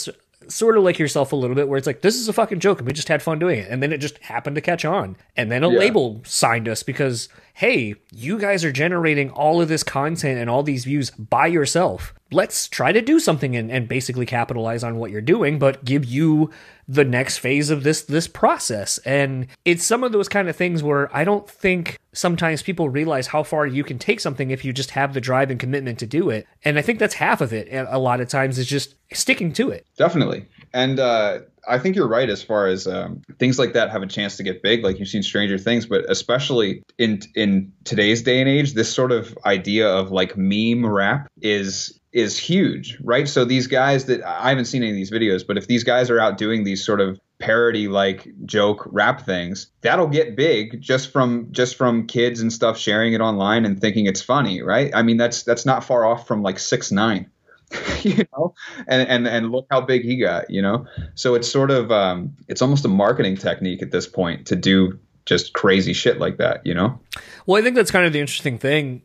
sort of like yourself a little bit where it's like this is a fucking joke and we just had fun doing it and then it just happened to catch on and then a Yeah. label signed us because hey you guys are generating all of this content and all these views by yourself let's try to do something and, and basically capitalize on what you're doing but give you the next phase of this this process. And it's some of those kind of things where i don't think sometimes people realize how far you can take something if you just have the drive and commitment to do it. And i think that's half of it a lot of times is just sticking to it. Definitely. And uh, I think you're right as far as um, things like that have a chance to get big, like you've seen Stranger Things, but especially in in today's day and age, this sort of idea of like meme rap is is huge, right? So these guys that I haven't seen any of these videos, but if these guys are out doing these sort of parody like joke rap things that'll get big just from just from kids and stuff sharing it online and thinking it's funny right? I mean that's that's not far off from like six nine you know? And and and look how big he got you know? So it's sort of um it's almost a marketing technique at this point to do just crazy shit like that you know? Well, I think that's kind of the interesting thing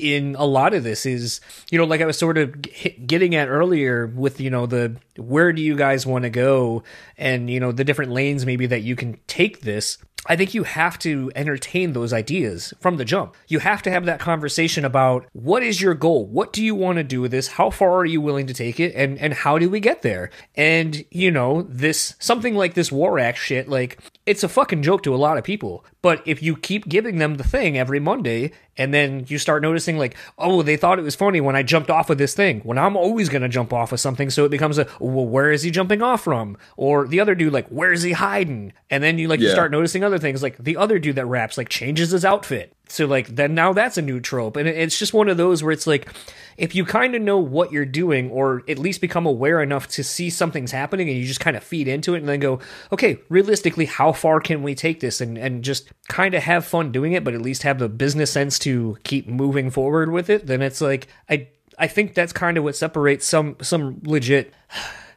in a lot of this is, you know, like I was sort of getting at earlier with, you know, the where do you guys want to go and, you know, the different lanes maybe that you can take this. I think you have to entertain those ideas from the jump. You have to have that conversation about what is your goal? What do you want to do with this? How far are you willing to take it? And and how do we get there? And you know, this something like this Warwick shit, like it's a fucking joke to a lot of people. But if you keep giving them the thing every Monday and then you start noticing like, oh, they thought it was funny when I jumped off of this thing. When I'm always gonna jump off of something, so it becomes a well, where is he jumping off from? Or the other dude, like, where is he hiding? And then you like you start noticing other things, like the other dude that raps like changes his outfit. So like then now that's a new trope, and it's just one of those where it's like, if you kind of know what you're doing, or at least become aware enough to see something's happening, and you just kind of feed into it, and then go, okay, realistically, how far can we take this, and and just kind of have fun doing it, but at least have the business sense to keep moving forward with it. Then it's like I I think that's kind of what separates some some legit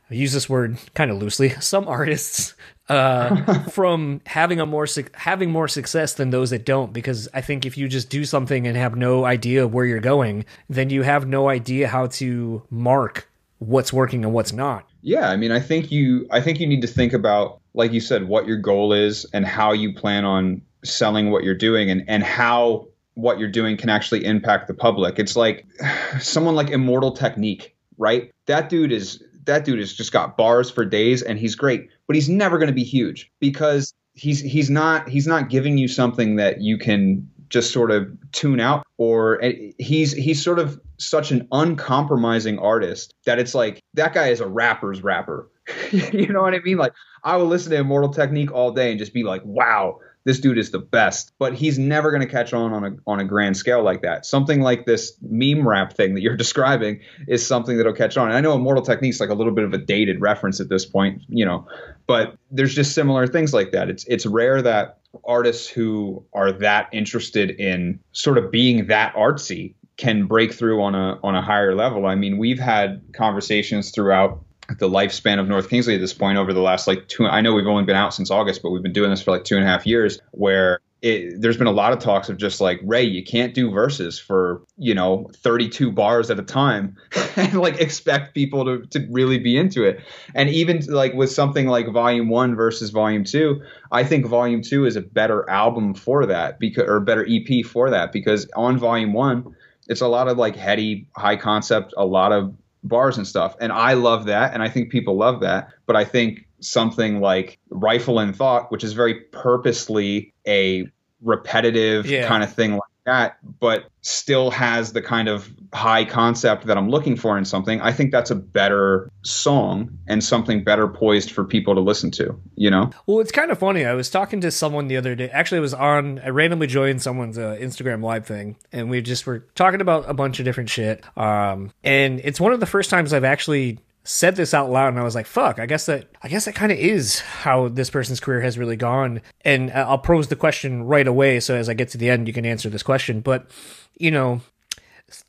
I use this word kind of loosely, some artists uh, from having a more suc having more success than those that don't. Because I think if you just do something and have no idea where you're going, then you have no idea how to mark what's working and what's not. Yeah, I mean, I think you I think you need to think about, like you said, what your goal is and how you plan on selling what you're doing and and how what you're doing can actually impact the public. It's like someone like Immortal Technique, right? That dude is that dude has just got bars for days and he's great, but he's never going to be huge because he's he's not he's not giving you something that you can just sort of tune out or eh, he's he's sort of such an uncompromising artist that it's like that guy is a rapper's rapper. you know what I mean? Like I will listen to Immortal Technique all day and just be like, wow, this dude is the best. But he's never going to catch on on a on a grand scale like that. Something like this meme rap thing that you're describing is something that'll catch on. And I know Immortal Technique's like a little bit of a dated reference at this point, you know, but there's just similar things like that. It's it's rare that artists who are that interested in sort of being that artsy can break through on a on a higher level. I mean, we've had conversations throughout the lifespan of North Kingsley at this point over the last like two. I know we've only been out since August, but we've been doing this for like two and a half years. Where it, there's been a lot of talks of just like Ray, you can't do verses for you know 32 bars at a time and like expect people to to really be into it. And even like with something like Volume One versus Volume Two, I think Volume Two is a better album for that because or better EP for that because on Volume One. It's a lot of like heady, high concept, a lot of bars and stuff. And I love that. And I think people love that. But I think something like Rifle in Thought, which is very purposely a repetitive yeah. kind of thing like that, but still has the kind of high concept that I'm looking for in something, I think that's a better song and something better poised for people to listen to, you know? Well, it's kind of funny. I was talking to someone the other day. Actually, I was on, I randomly joined someone's uh, Instagram live thing, and we just were talking about a bunch of different shit. Um, and it's one of the first times I've actually said this out loud and I was like, fuck, I guess that I guess that kind of is how this person's career has really gone. And I'll pose the question right away so as I get to the end you can answer this question. But, you know,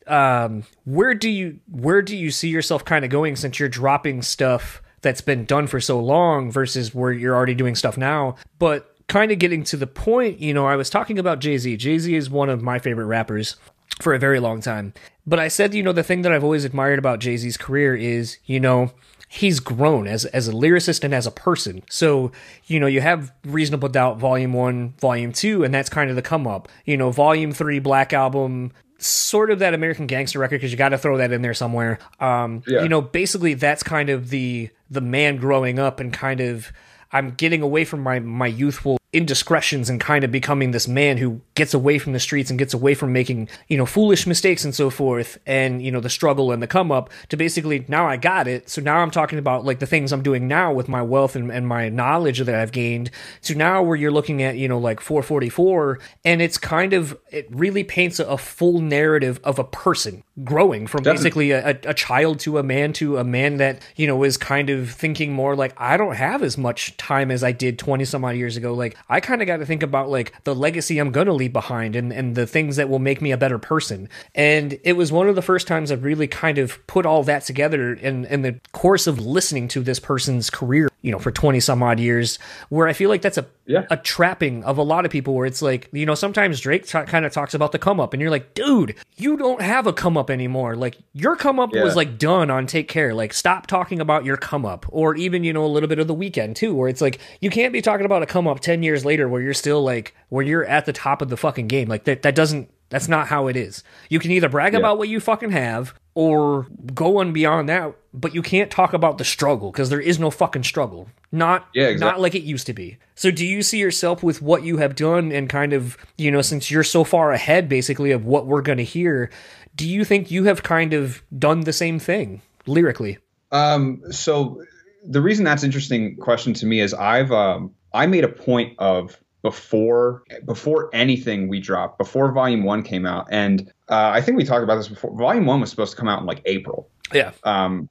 um where do you where do you see yourself kind of going since you're dropping stuff that's been done for so long versus where you're already doing stuff now? But kind of getting to the point, you know, I was talking about Jay-Z. Jay-Z is one of my favorite rappers for a very long time. But I said, you know, the thing that I've always admired about Jay Z's career is, you know, he's grown as as a lyricist and as a person. So, you know, you have Reasonable Doubt Volume 1, Volume 2, and that's kind of the come up. You know, Volume 3 Black Album sort of that American Gangster record because you got to throw that in there somewhere. Um, yeah. you know, basically that's kind of the the man growing up and kind of I'm getting away from my my youthful indiscretions and kind of becoming this man who gets away from the streets and gets away from making, you know, foolish mistakes and so forth and, you know, the struggle and the come up to basically now I got it. So now I'm talking about like the things I'm doing now with my wealth and, and my knowledge that I've gained. So now where you're looking at, you know, like 444 and it's kind of, it really paints a, a full narrative of a person growing from Definitely. basically a, a child to a man to a man that, you know, is kind of thinking more like, I don't have as much time as I did 20 some odd years ago. Like I kind of got to think about like the legacy I'm going to leave behind and, and the things that will make me a better person. And it was one of the first times I've really kind of put all that together in, in the course of listening to this person's career, you know, for 20 some odd years, where I feel like that's a, yeah. a trapping of a lot of people where it's like, you know, sometimes Drake t- kind of talks about the come up and you're like, dude, you don't have a come up anymore. Like your come up yeah. was like done on Take Care. Like stop talking about your come up or even, you know, a little bit of the Weeknd too, where it's like, you can't be talking about a come up 10 years later where you're still like where you're at the top of the fucking game. Like that that doesn't that's not how it is. You can either brag yeah. about what you fucking have or going beyond that, but you can't talk about the struggle because there is no fucking struggle. Not yeah, exactly. not like it used to be. So do you see yourself with what you have done and kind of, you know, since you're so far ahead basically of what we're going to hear, do you think you have kind of done the same thing lyrically? Um so the reason that's interesting question to me is I've um I made a point of before before anything we dropped, before Volume One came out, and uh, I think we talked about this before. Volume One was supposed to come out in like April. Yeah. Um,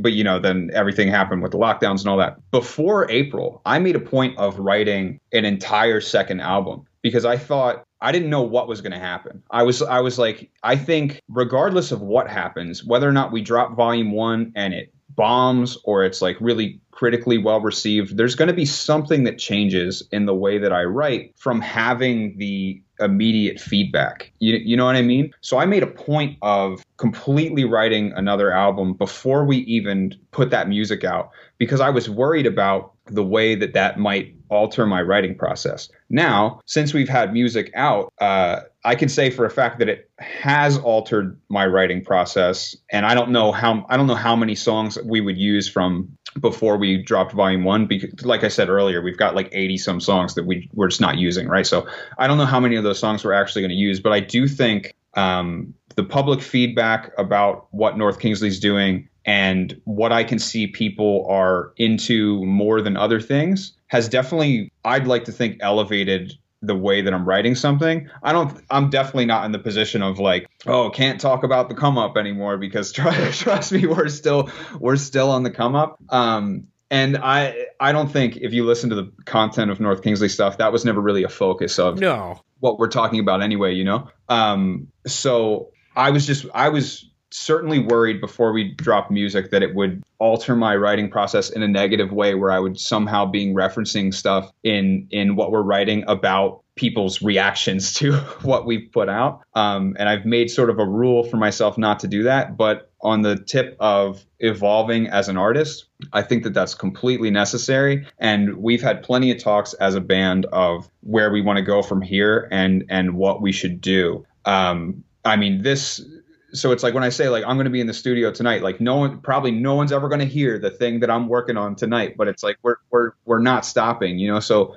but you know, then everything happened with the lockdowns and all that. Before April, I made a point of writing an entire second album because I thought I didn't know what was going to happen. I was I was like I think regardless of what happens, whether or not we drop volume 1 and it bombs or it's like really critically well received, there's going to be something that changes in the way that I write from having the immediate feedback. You, you know what I mean? So I made a point of completely writing another album before we even put that music out because I was worried about the way that that might alter my writing process. Now, since we've had music out, uh, I can say for a fact that it has altered my writing process. And I don't know how I don't know how many songs we would use from before we dropped volume one because like i said earlier we've got like 80 some songs that we we're just not using right so i don't know how many of those songs we're actually going to use but i do think um, the public feedback about what north kingsley's doing and what i can see people are into more than other things has definitely i'd like to think elevated the way that I'm writing something. I don't I'm definitely not in the position of like, oh, can't talk about the come up anymore because trust, trust me, we're still we're still on the come up. Um and I I don't think if you listen to the content of North Kingsley stuff, that was never really a focus of no what we're talking about anyway, you know? Um so I was just I was certainly worried before we dropped music that it would alter my writing process in a negative way where I would somehow being referencing stuff in in what we're writing about people's reactions to what we've put out. Um, and I've made sort of a rule for myself not to do that. But on the tip of evolving as an artist, I think that that's completely necessary. And we've had plenty of talks as a band of where we want to go from here and and what we should do. Um, I mean, this so it's like when I say like I'm going to be in the studio tonight, like no one probably no one's ever going to hear the thing that I'm working on tonight, but it's like we're we're we're not stopping, you know. So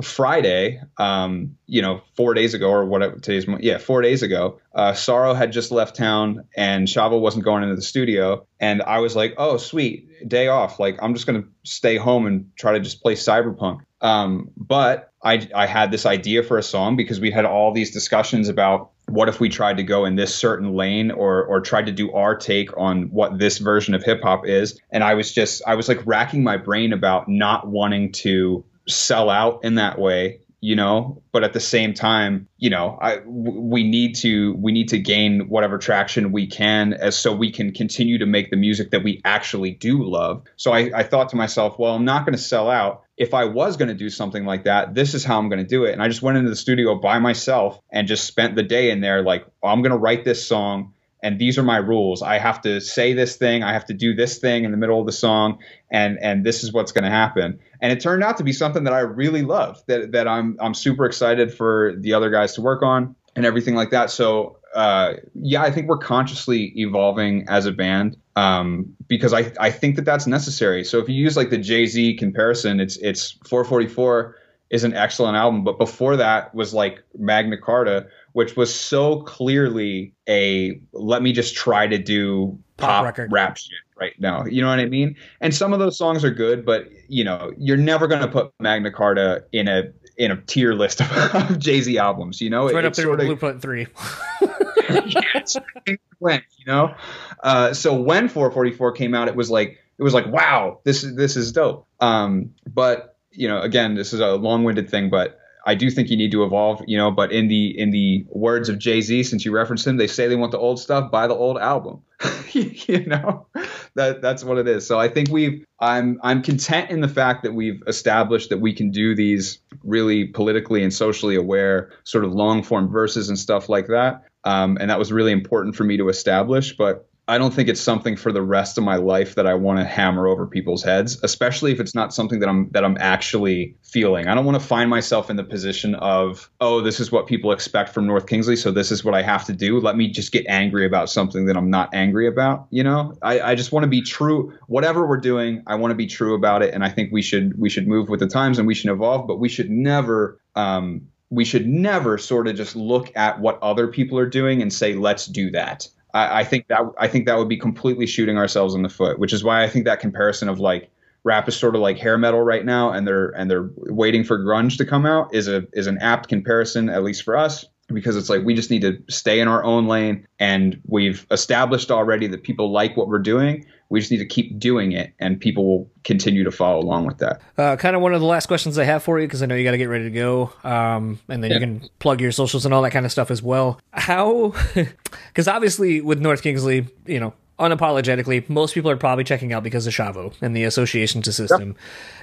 Friday, um, you know, four days ago or whatever today's yeah, four days ago, uh, Sorrow had just left town and Shavo wasn't going into the studio, and I was like, oh sweet, day off, like I'm just going to stay home and try to just play Cyberpunk. Um, but I I had this idea for a song because we had all these discussions about what if we tried to go in this certain lane or or tried to do our take on what this version of hip hop is? And I was just I was like racking my brain about not wanting to sell out in that way you know but at the same time you know I, we need to we need to gain whatever traction we can as so we can continue to make the music that we actually do love. So i, I thought to myself well i'm not going to sell out. If i was going to do something like that this is how i'm going to do it. And i just went into the studio by myself and just spent the day in there like i'm going to write this song and these are my rules. I have to say this thing, I have to do this thing in the middle of the song, and and this is what's going to happen. And it turned out to be something that I really love. That that I'm I'm super excited for the other guys to work on and everything like that. So uh, yeah, I think we're consciously evolving as a band um, because I I think that that's necessary. So if you use like the Jay Z comparison, it's it's 444 is an excellent album, but before that was like Magna Carta which was so clearly a let me just try to do pop, pop rap shit right now. You know what I mean? And some of those songs are good, but you know, you're never going to put Magna Carta in a in a tier list of, of Jay Z albums. You know, it's right up there with Blueprint Three. yes, when you know, uh, so when 444 came out, it was like it was like wow, this is this is dope. Um, but you know, again, this is a long-winded thing, but I do think you need to evolve, you know. But in the in the words of Jay Z, since you referenced him, they say they want the old stuff, buy the old album. you know, that that's what it is. So I think we've I'm I'm content in the fact that we've established that we can do these really politically and socially aware sort of long form verses and stuff like that. Um, and that was really important for me to establish. But I don't think it's something for the rest of my life that I want to hammer over people's heads, especially if it's not something that I'm that I'm actually feeling. I don't want to find myself in the position of, oh, this is what people expect from North Kingsley, so this is what I have to do. Let me just get angry about something that I'm not angry about. You know, I, I just want to be true. Whatever we're doing, I want to be true about it, and I think we should we should move with the times and we should evolve, but we should never um, we should never sort of just look at what other people are doing and say, let's do that. I, I think that I think that would be completely shooting ourselves in the foot, which is why I think that comparison of like rap is sort of like hair metal right now, and they're and they're waiting for grunge to come out is a is an apt comparison, at least for us, because it's like we just need to stay in our own lane, and we've established already that people like what we're doing. We just need to keep doing it, and people will continue to follow along with that. Uh, kind of one of the last questions I have for you because I know you got to get ready to go, um, and then yeah. you can plug your socials and all that kind of stuff as well. How? Because obviously with North Kingsley, you know, unapologetically, most people are probably checking out because of Shavo and the association to system.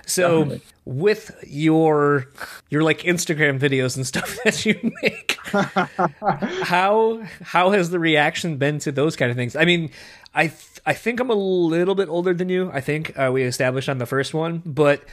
So Definitely. with your your like Instagram videos and stuff that you make, how how has the reaction been to those kind of things? I mean, I th- I think I'm a little bit older than you. I think uh, we established on the first one, but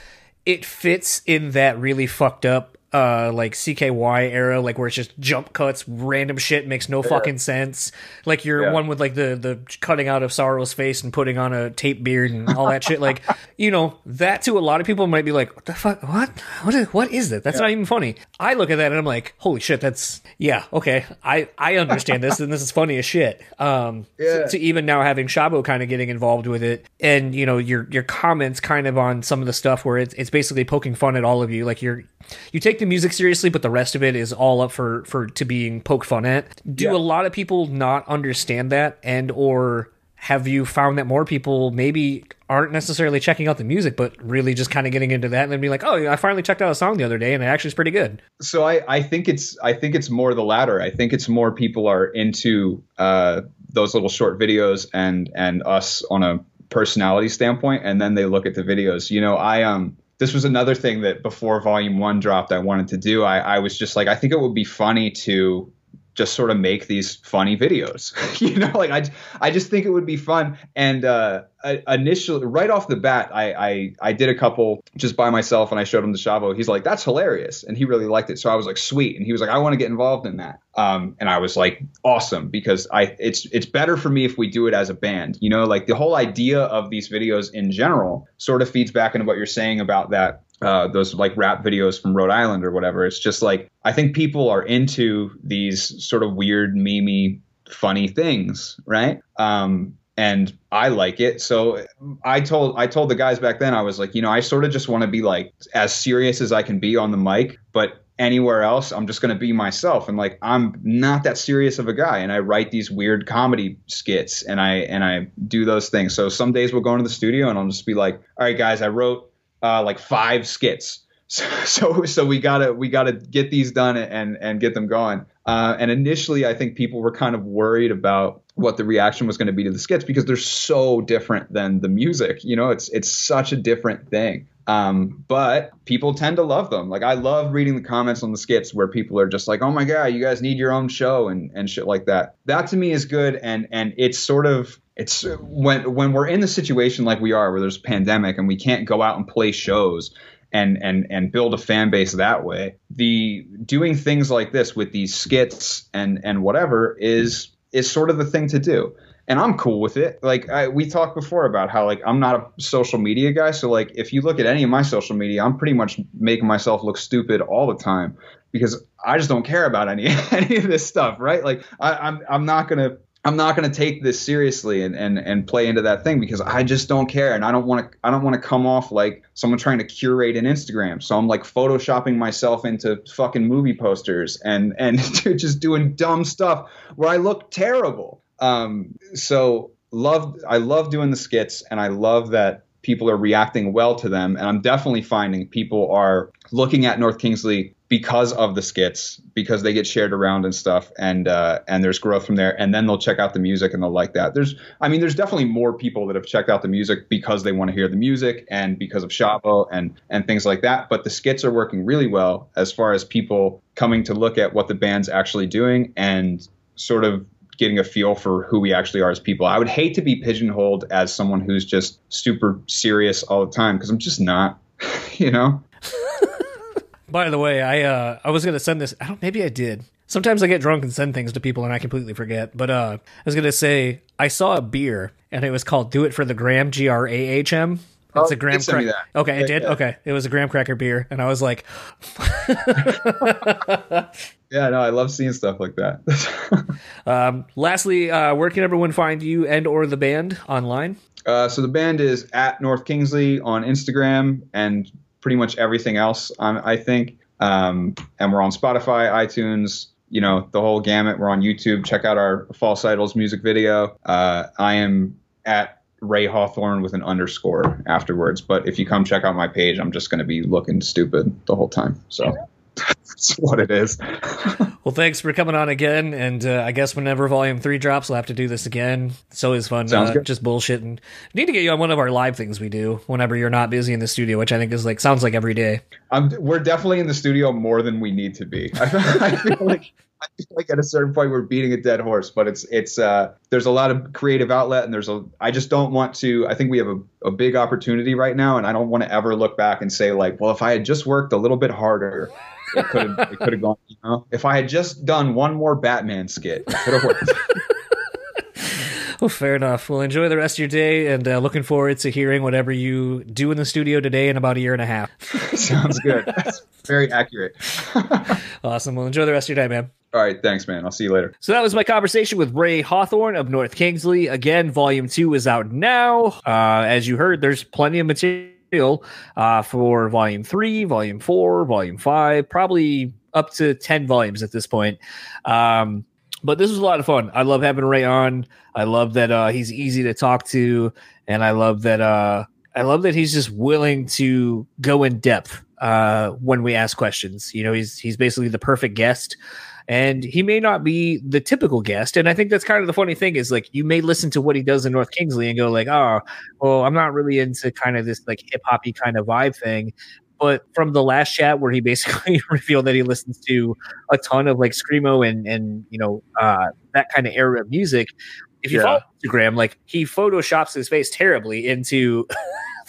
it fits in that really fucked up uh like CKY era like where it's just jump cuts random shit makes no fucking sense. Like your Yeah. one with like the the cutting out of Sorrow's face and putting on a tape beard and all that shit. Like you know that to a lot of people might be like what the fuck? What? What is, what is that? That's not even funny. I look at that and I'm like holy shit that's yeah okay. I I understand this and this is funny as shit. Um Yeah. to, to even now having Shavo kind of getting involved with it and you know your your comments kind of on some of the stuff where it's it's basically poking fun at all of you. Like you're you take the music seriously but the rest of it is all up for for to being poked fun at do Yeah. a lot of people not understand that and or have you found that more people maybe aren't necessarily checking out the music but really just kind of getting into that and then be like oh i finally checked out a song the other day and it actually is pretty good so I, I think it's I think it's more the latter. I think it's more people are into uh, those little short videos and and us on a personality standpoint, and then they look at the videos. You know, I um this was another thing that before Volume One dropped, I wanted to do. I, I was just like, I think it would be funny to just sort of make these funny videos. you know, like I, I just think it would be fun. And uh, initially, right off the bat, I, I, I did a couple just by myself, and I showed him the Shavo. He's like, "That's hilarious," and he really liked it. So I was like, "Sweet," and he was like, "I want to get involved in that." Um, and I was like, "Awesome," because I, it's, it's better for me if we do it as a band. You know, like the whole idea of these videos in general sort of feeds back into what you're saying about that uh, those like rap videos from Rhode Island or whatever. It's just like I think people are into these sort of weird, memey, funny things, right? Um, and I like it. So I told I told the guys back then I was like, you know, I sort of just want to be like as serious as I can be on the mic, but anywhere else I'm just going to be myself and like I'm not that serious of a guy and I write these weird comedy skits and I and I do those things. So some days we'll go into the studio and I'll just be like, all right guys, I wrote uh, like five skits. So, so so we gotta we gotta get these done and and get them going. Uh, and initially, I think people were kind of worried about what the reaction was going to be to the skits because they're so different than the music. You know, it's it's such a different thing. Um, but people tend to love them. Like I love reading the comments on the skits where people are just like, "Oh my god, you guys need your own show" and and shit like that. That to me is good, and and it's sort of it's when when we're in the situation like we are, where there's a pandemic and we can't go out and play shows and and and build a fan base that way. The doing things like this with these skits and and whatever is is sort of the thing to do. And I'm cool with it. Like I, we talked before about how like I'm not a social media guy, so like if you look at any of my social media, I'm pretty much making myself look stupid all the time because I just don't care about any any of this stuff, right? Like I, I'm I'm not gonna I'm not going to take this seriously and, and and play into that thing because I just don't care and I don't want to I don't want to come off like someone trying to curate an Instagram. So I'm like photoshopping myself into fucking movie posters and and just doing dumb stuff where I look terrible. Um, so love I love doing the skits and I love that people are reacting well to them and I'm definitely finding people are looking at North Kingsley because of the skits because they get shared around and stuff and uh, and there's growth from there and then they'll check out the music and they'll like that. There's i mean there's definitely more people that have checked out the music because they want to hear the music and because of Shavo and and things like that but the skits are working really well as far as people coming to look at what the band's actually doing and sort of getting a feel for who we actually are as people i would hate to be pigeonholed as someone who's just super serious all the time because i'm just not you know By the way, I uh I was gonna send this. I don't. Maybe I did. Sometimes I get drunk and send things to people and I completely forget. But uh, I was gonna say I saw a beer and it was called "Do It for the Gram." G R A H M. It's Oh, a graham did send me cracker. Okay, it did. yeah. Okay, it was a graham cracker beer, and I was like, yeah no i love seeing stuff like that um, lastly, uh, where can everyone find you and or the band online? Uh, so the band is at North Kingsley on Instagram and pretty much everything else. Um, I think, um, and we're on Spotify, iTunes, you know, the whole gamut. We're on YouTube. Check out our False Idols music video. Uh, I am at Ray Hawthorne with an underscore afterwards. But if you come check out my page, I'm just going to be looking stupid the whole time. So that's what it is. Well, thanks for coming on again, and uh, I guess whenever Volume Three drops, we'll have to do this again. It's always fun, Sounds uh, good. just bullshitting. Need to get you on one of our live things we do whenever you're not busy in the studio, which I think is like sounds like every day. I'm, we're definitely in the studio more than we need to be. I feel, I feel like I feel like at a certain point we're beating a dead horse, but it's it's uh, there's a lot of creative outlet, and there's a I just don't want to. I think we have a, a big opportunity right now, and I don't want to ever look back and say like, well, if I had just worked a little bit harder, it could have it could have gone. You know, if I had just done one more Batman skit, it could have worked. Well, fair enough. Well, enjoy the rest of your day, and uh, looking forward to hearing whatever you do in the studio today in about a year and a half. Sounds good. That's very accurate. Awesome. Well, enjoy the rest of your day, man. All right, thanks, man. I'll see you later. So that was my conversation with Ray Hawthorne of North Kingsley. Again, volume two is out now. Uh, as you heard, there's plenty of material uh, for volume three, volume four, volume five, probably up to 10 volumes at this point. Um, but this was a lot of fun. I love having Ray on. I love that uh, he's easy to talk to, and I love that uh, I love that he's just willing to go in depth uh, when we ask questions. You know, he's he's basically the perfect guest and he may not be the typical guest and i think that's kind of the funny thing is like you may listen to what he does in north kingsley and go like oh well i'm not really into kind of this like hip-hoppy kind of vibe thing but from the last chat where he basically revealed that he listens to a ton of like screamo and and you know uh that kind of era of music if you Yeah. follow instagram like he photoshops his face terribly into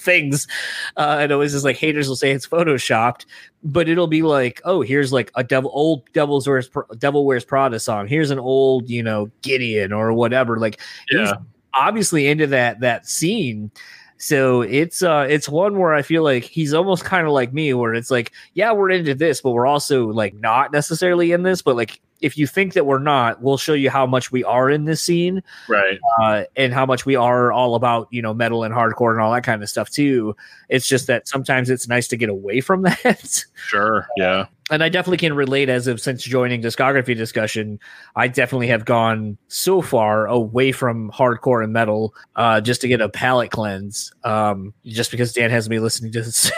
things uh and always is like haters will say it's photoshopped but it'll be like, oh, here's like a devil old Devil's Wears Devil Wears Prada song. Here's an old, you know, Gideon or whatever. Like he's obviously into that that scene. So it's uh it's one where I feel like he's almost kind of like me, where it's like, yeah, we're into this, but we're also like not necessarily in this. But like if you think that we're not, we'll show you how much we are in this scene Right. uh, and how much we are all about you know metal and hardcore and all that kind of stuff too. It's just that sometimes it's nice to get away from that. Sure. Yeah. and I definitely can relate as of since joining discography discussion, I definitely have gone so far away from hardcore and metal uh, just to get a palate cleanse. Um, just because Dan has me listening to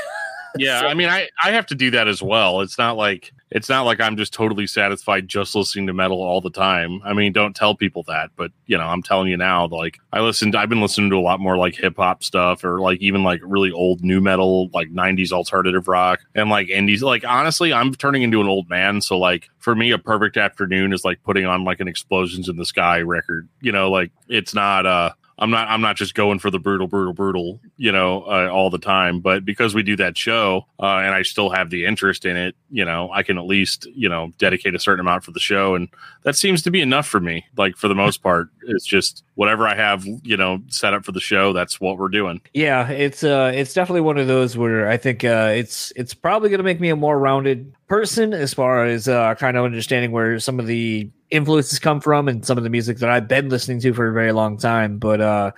Yeah. I mean, I, I have to do that as well. It's not like it's not like I'm just totally satisfied just listening to metal all the time. I mean, don't tell people that, but you know, I'm telling you now, like I listened, I've been listening to a lot more like hip hop stuff or like even like really old new metal, like 90s alternative rock and like indies. Like honestly, I'm turning into an old man. So like for me, a perfect afternoon is like putting on like an explosions in the sky record. You know, like it's not uh I'm not I'm not just going for the brutal brutal brutal you know uh, all the time but because we do that show uh, and I still have the interest in it you know I can at least you know dedicate a certain amount for the show and that seems to be enough for me. Like for the most part it's just whatever I have you know set up for the show that's what we're doing. Yeah, it's uh, it's definitely one of those where I think uh, it's it's probably going to make me a more rounded person as far as uh, kind of understanding where some of the influences come from and some of the music that I've been listening to for a very long time. But uh,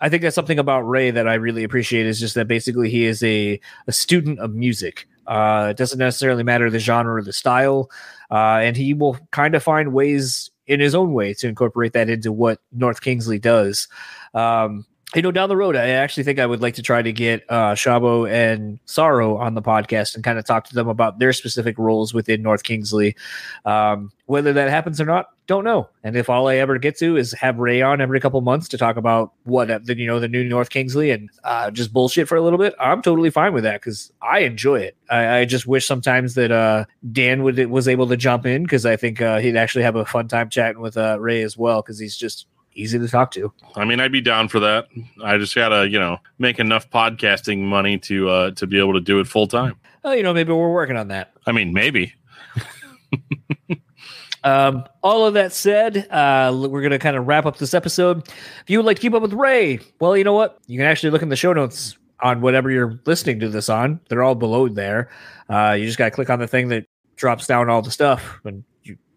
I think that's something about Ray that I really appreciate is just that basically he is a, a student of music. Uh, it doesn't necessarily matter the genre or the style, uh, and he will kind of find ways in his own way to incorporate that into what North Kingsley does. Um, you know, down the road, I actually think I would like to try to get uh, Shavo and Sorrow on the podcast and kind of talk to them about their specific roles within North Kingsley. Um, whether that happens or not, don't know. And if all I ever get to is have Ray on every couple months to talk about what uh, the you know the new North Kingsley and uh, just bullshit for a little bit, I'm totally fine with that because I enjoy it. I, I just wish sometimes that uh, Dan would was able to jump in because I think uh, he'd actually have a fun time chatting with uh, Ray as well because he's just easy to talk to. I mean I'd be down for that I just gotta you know make enough podcasting money to uh to be able to do it full time Well, you know, maybe we're working on that. I mean maybe Um, all of that said, uh, we're going to kind of wrap up this episode. If you would like to keep up with Ray, well, you know what? You can actually look in the show notes on whatever you're listening to this on. They're all below there. Uh, you just got to click on the thing that drops down all the stuff and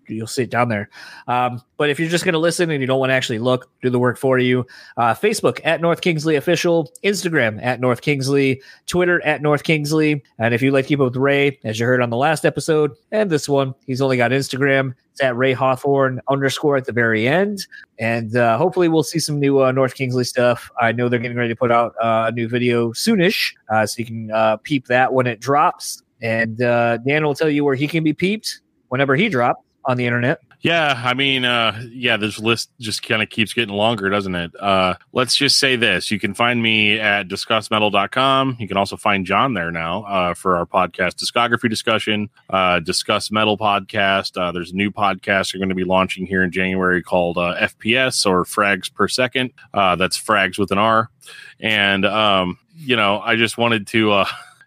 you'll see it down there. Um, but if you're just going to listen and you don't want to actually look, do the work for you. Uh, Facebook at North Kingsley Official, Instagram at North Kingsley, Twitter at North Kingsley. And if you'd like to keep up with Ray, as you heard on the last episode and this one, he's only got Instagram. It's at Ray Hawthorne underscore at the very end. And uh, hopefully we'll see some new uh, North Kingsley stuff. I know they're getting ready to put out uh, a new video soonish, uh, so you can uh, peep that when it drops. And Dan will tell you where he can be peeped whenever he drops on the internet. Yeah, I mean, uh, yeah, this list just kind of keeps getting longer, doesn't it? Uh, let's just say this. You can find me at discussmetal.com. You can also find John there now uh, for our podcast discography discussion, uh, Discuss Metal podcast. Uh, there's a new podcast we're going to be launching here in January called uh, FPS or Frags Per Second. Uh, that's Frags with an R. And, um, you know, I just wanted to. Uh,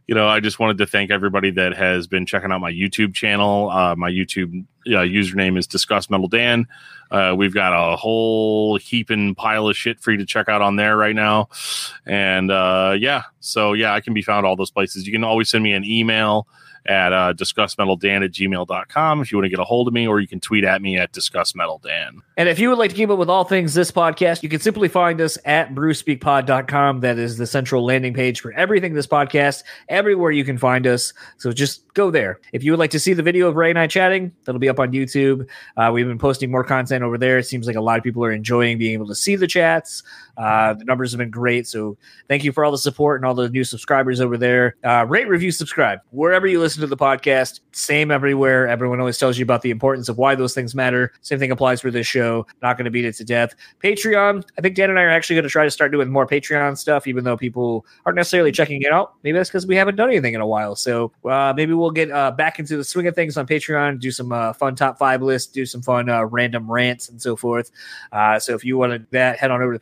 you know, I just wanted to thank everybody that has been checking out my YouTube channel. Uh, my YouTube uh, username is Discuss Metal Dan. Uh, we've got a whole heaping pile of shit for you to check out on there right now. And uh, yeah, so yeah, I can be found all those places. You can always send me an email at uh, discussmetaldan at gmail.com if you want to get a hold of me, or you can tweet at me at discussmetaldan. And if you would like to keep up with all things this podcast, you can simply find us at brewspeakpod.com. That is the central landing page for everything this podcast, everywhere you can find us. So just go there. If you would like to see the video of Ray and I chatting, that'll be up on YouTube. Uh, we've been posting more content over there. It seems like a lot of people are enjoying being able to see the chats. Uh, the numbers have been great. So thank you for all the support and all the new subscribers over there. Uh, rate, review, subscribe wherever you listen to the podcast. Same everywhere. Everyone always tells you about the importance of why those things matter. Same thing applies for this show. Not going to beat it to death. Patreon. I think Dan and I are actually going to try to start doing more Patreon stuff, even though people aren't necessarily checking it out. Maybe that's because we haven't done anything in a while. So uh, maybe we'll get uh, back into the swing of things on Patreon, do some uh, fun top five lists, do some fun uh, random rants and so forth. So if you want that, head on over to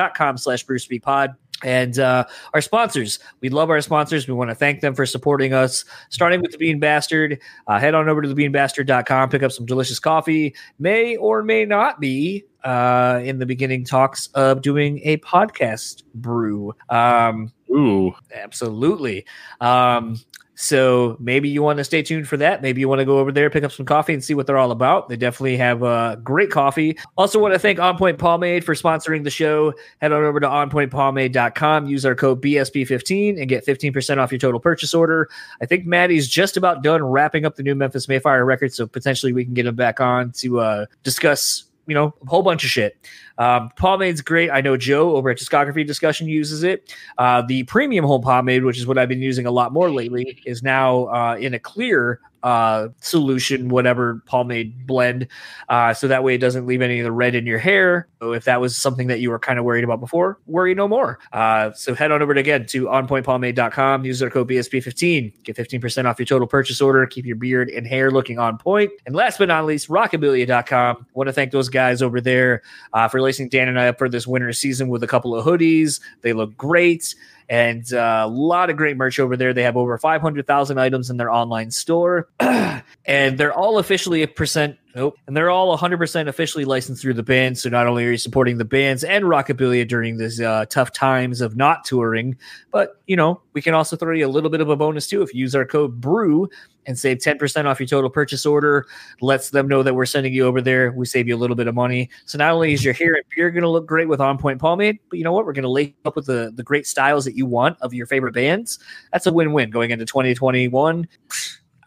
patreon.com slash Brew Speak Pod. And uh, our sponsors, we love our sponsors. We want to thank them for supporting us, starting with the Bean Bastard. Uh, head on over to the thebeanbastard.com, pick up some delicious coffee. May or may not be uh, in the beginning talks of doing a podcast brew. Um, Ooh, absolutely. Um, so maybe you want to stay tuned for that. Maybe you want to go over there, pick up some coffee, and see what they're all about. They definitely have uh, great coffee. Also, want to thank On Point Pomade for sponsoring the show. Head on over to onpointpomade.com. Use our code BSP15 and get 15% off your total purchase order. I think Matty's just about done wrapping up the new Memphis May Fire record, so potentially we can get him back on to uh, discuss you know, a whole bunch of shit. Um, pomade's great. I know Joe over at Discography Discussion uses it. Uh, the premium home pomade, which is what I've been using a lot more lately, is now uh, in a clear uh, solution, whatever pomade blend. Uh, so that way it doesn't leave any of the red in your hair. So if that was something that you were kind of worried about before, worry no more. Uh, so head on over to, again to onpointpomade.com, use our code BSP15, get 15% off your total purchase order, keep your beard and hair looking on point. And last but not least, rockabilia.com. Want to thank those guys over there uh, for lacing Dan and I up for this winter season with a couple of hoodies. They look great and uh, a lot of great merch over there. They have over 500,000 items in their online store, and they're all officially a percent. Nope. And they're all 100% officially licensed through the band. So not only are you supporting the bands and Rockabilia during these uh, tough times of not touring, but, you know, we can also throw you a little bit of a bonus too if you use our code BREW and save 10% off your total purchase order. Lets them know that we're sending you over there. We save you a little bit of money. So not only is your hair and beard going to look great with On Point Pomade, but you know what? We're going to lay up with the, the great styles that you want of your favorite bands. That's a win win going into 2021.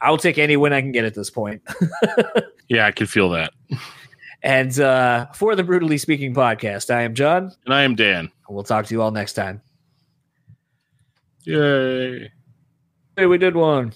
I'll take any win I can get at this point. yeah, I can feel that. And uh, for the Brutally Speaking podcast, I am John. And I am Dan. We'll talk to you all next time. Yay. Hey, we did one.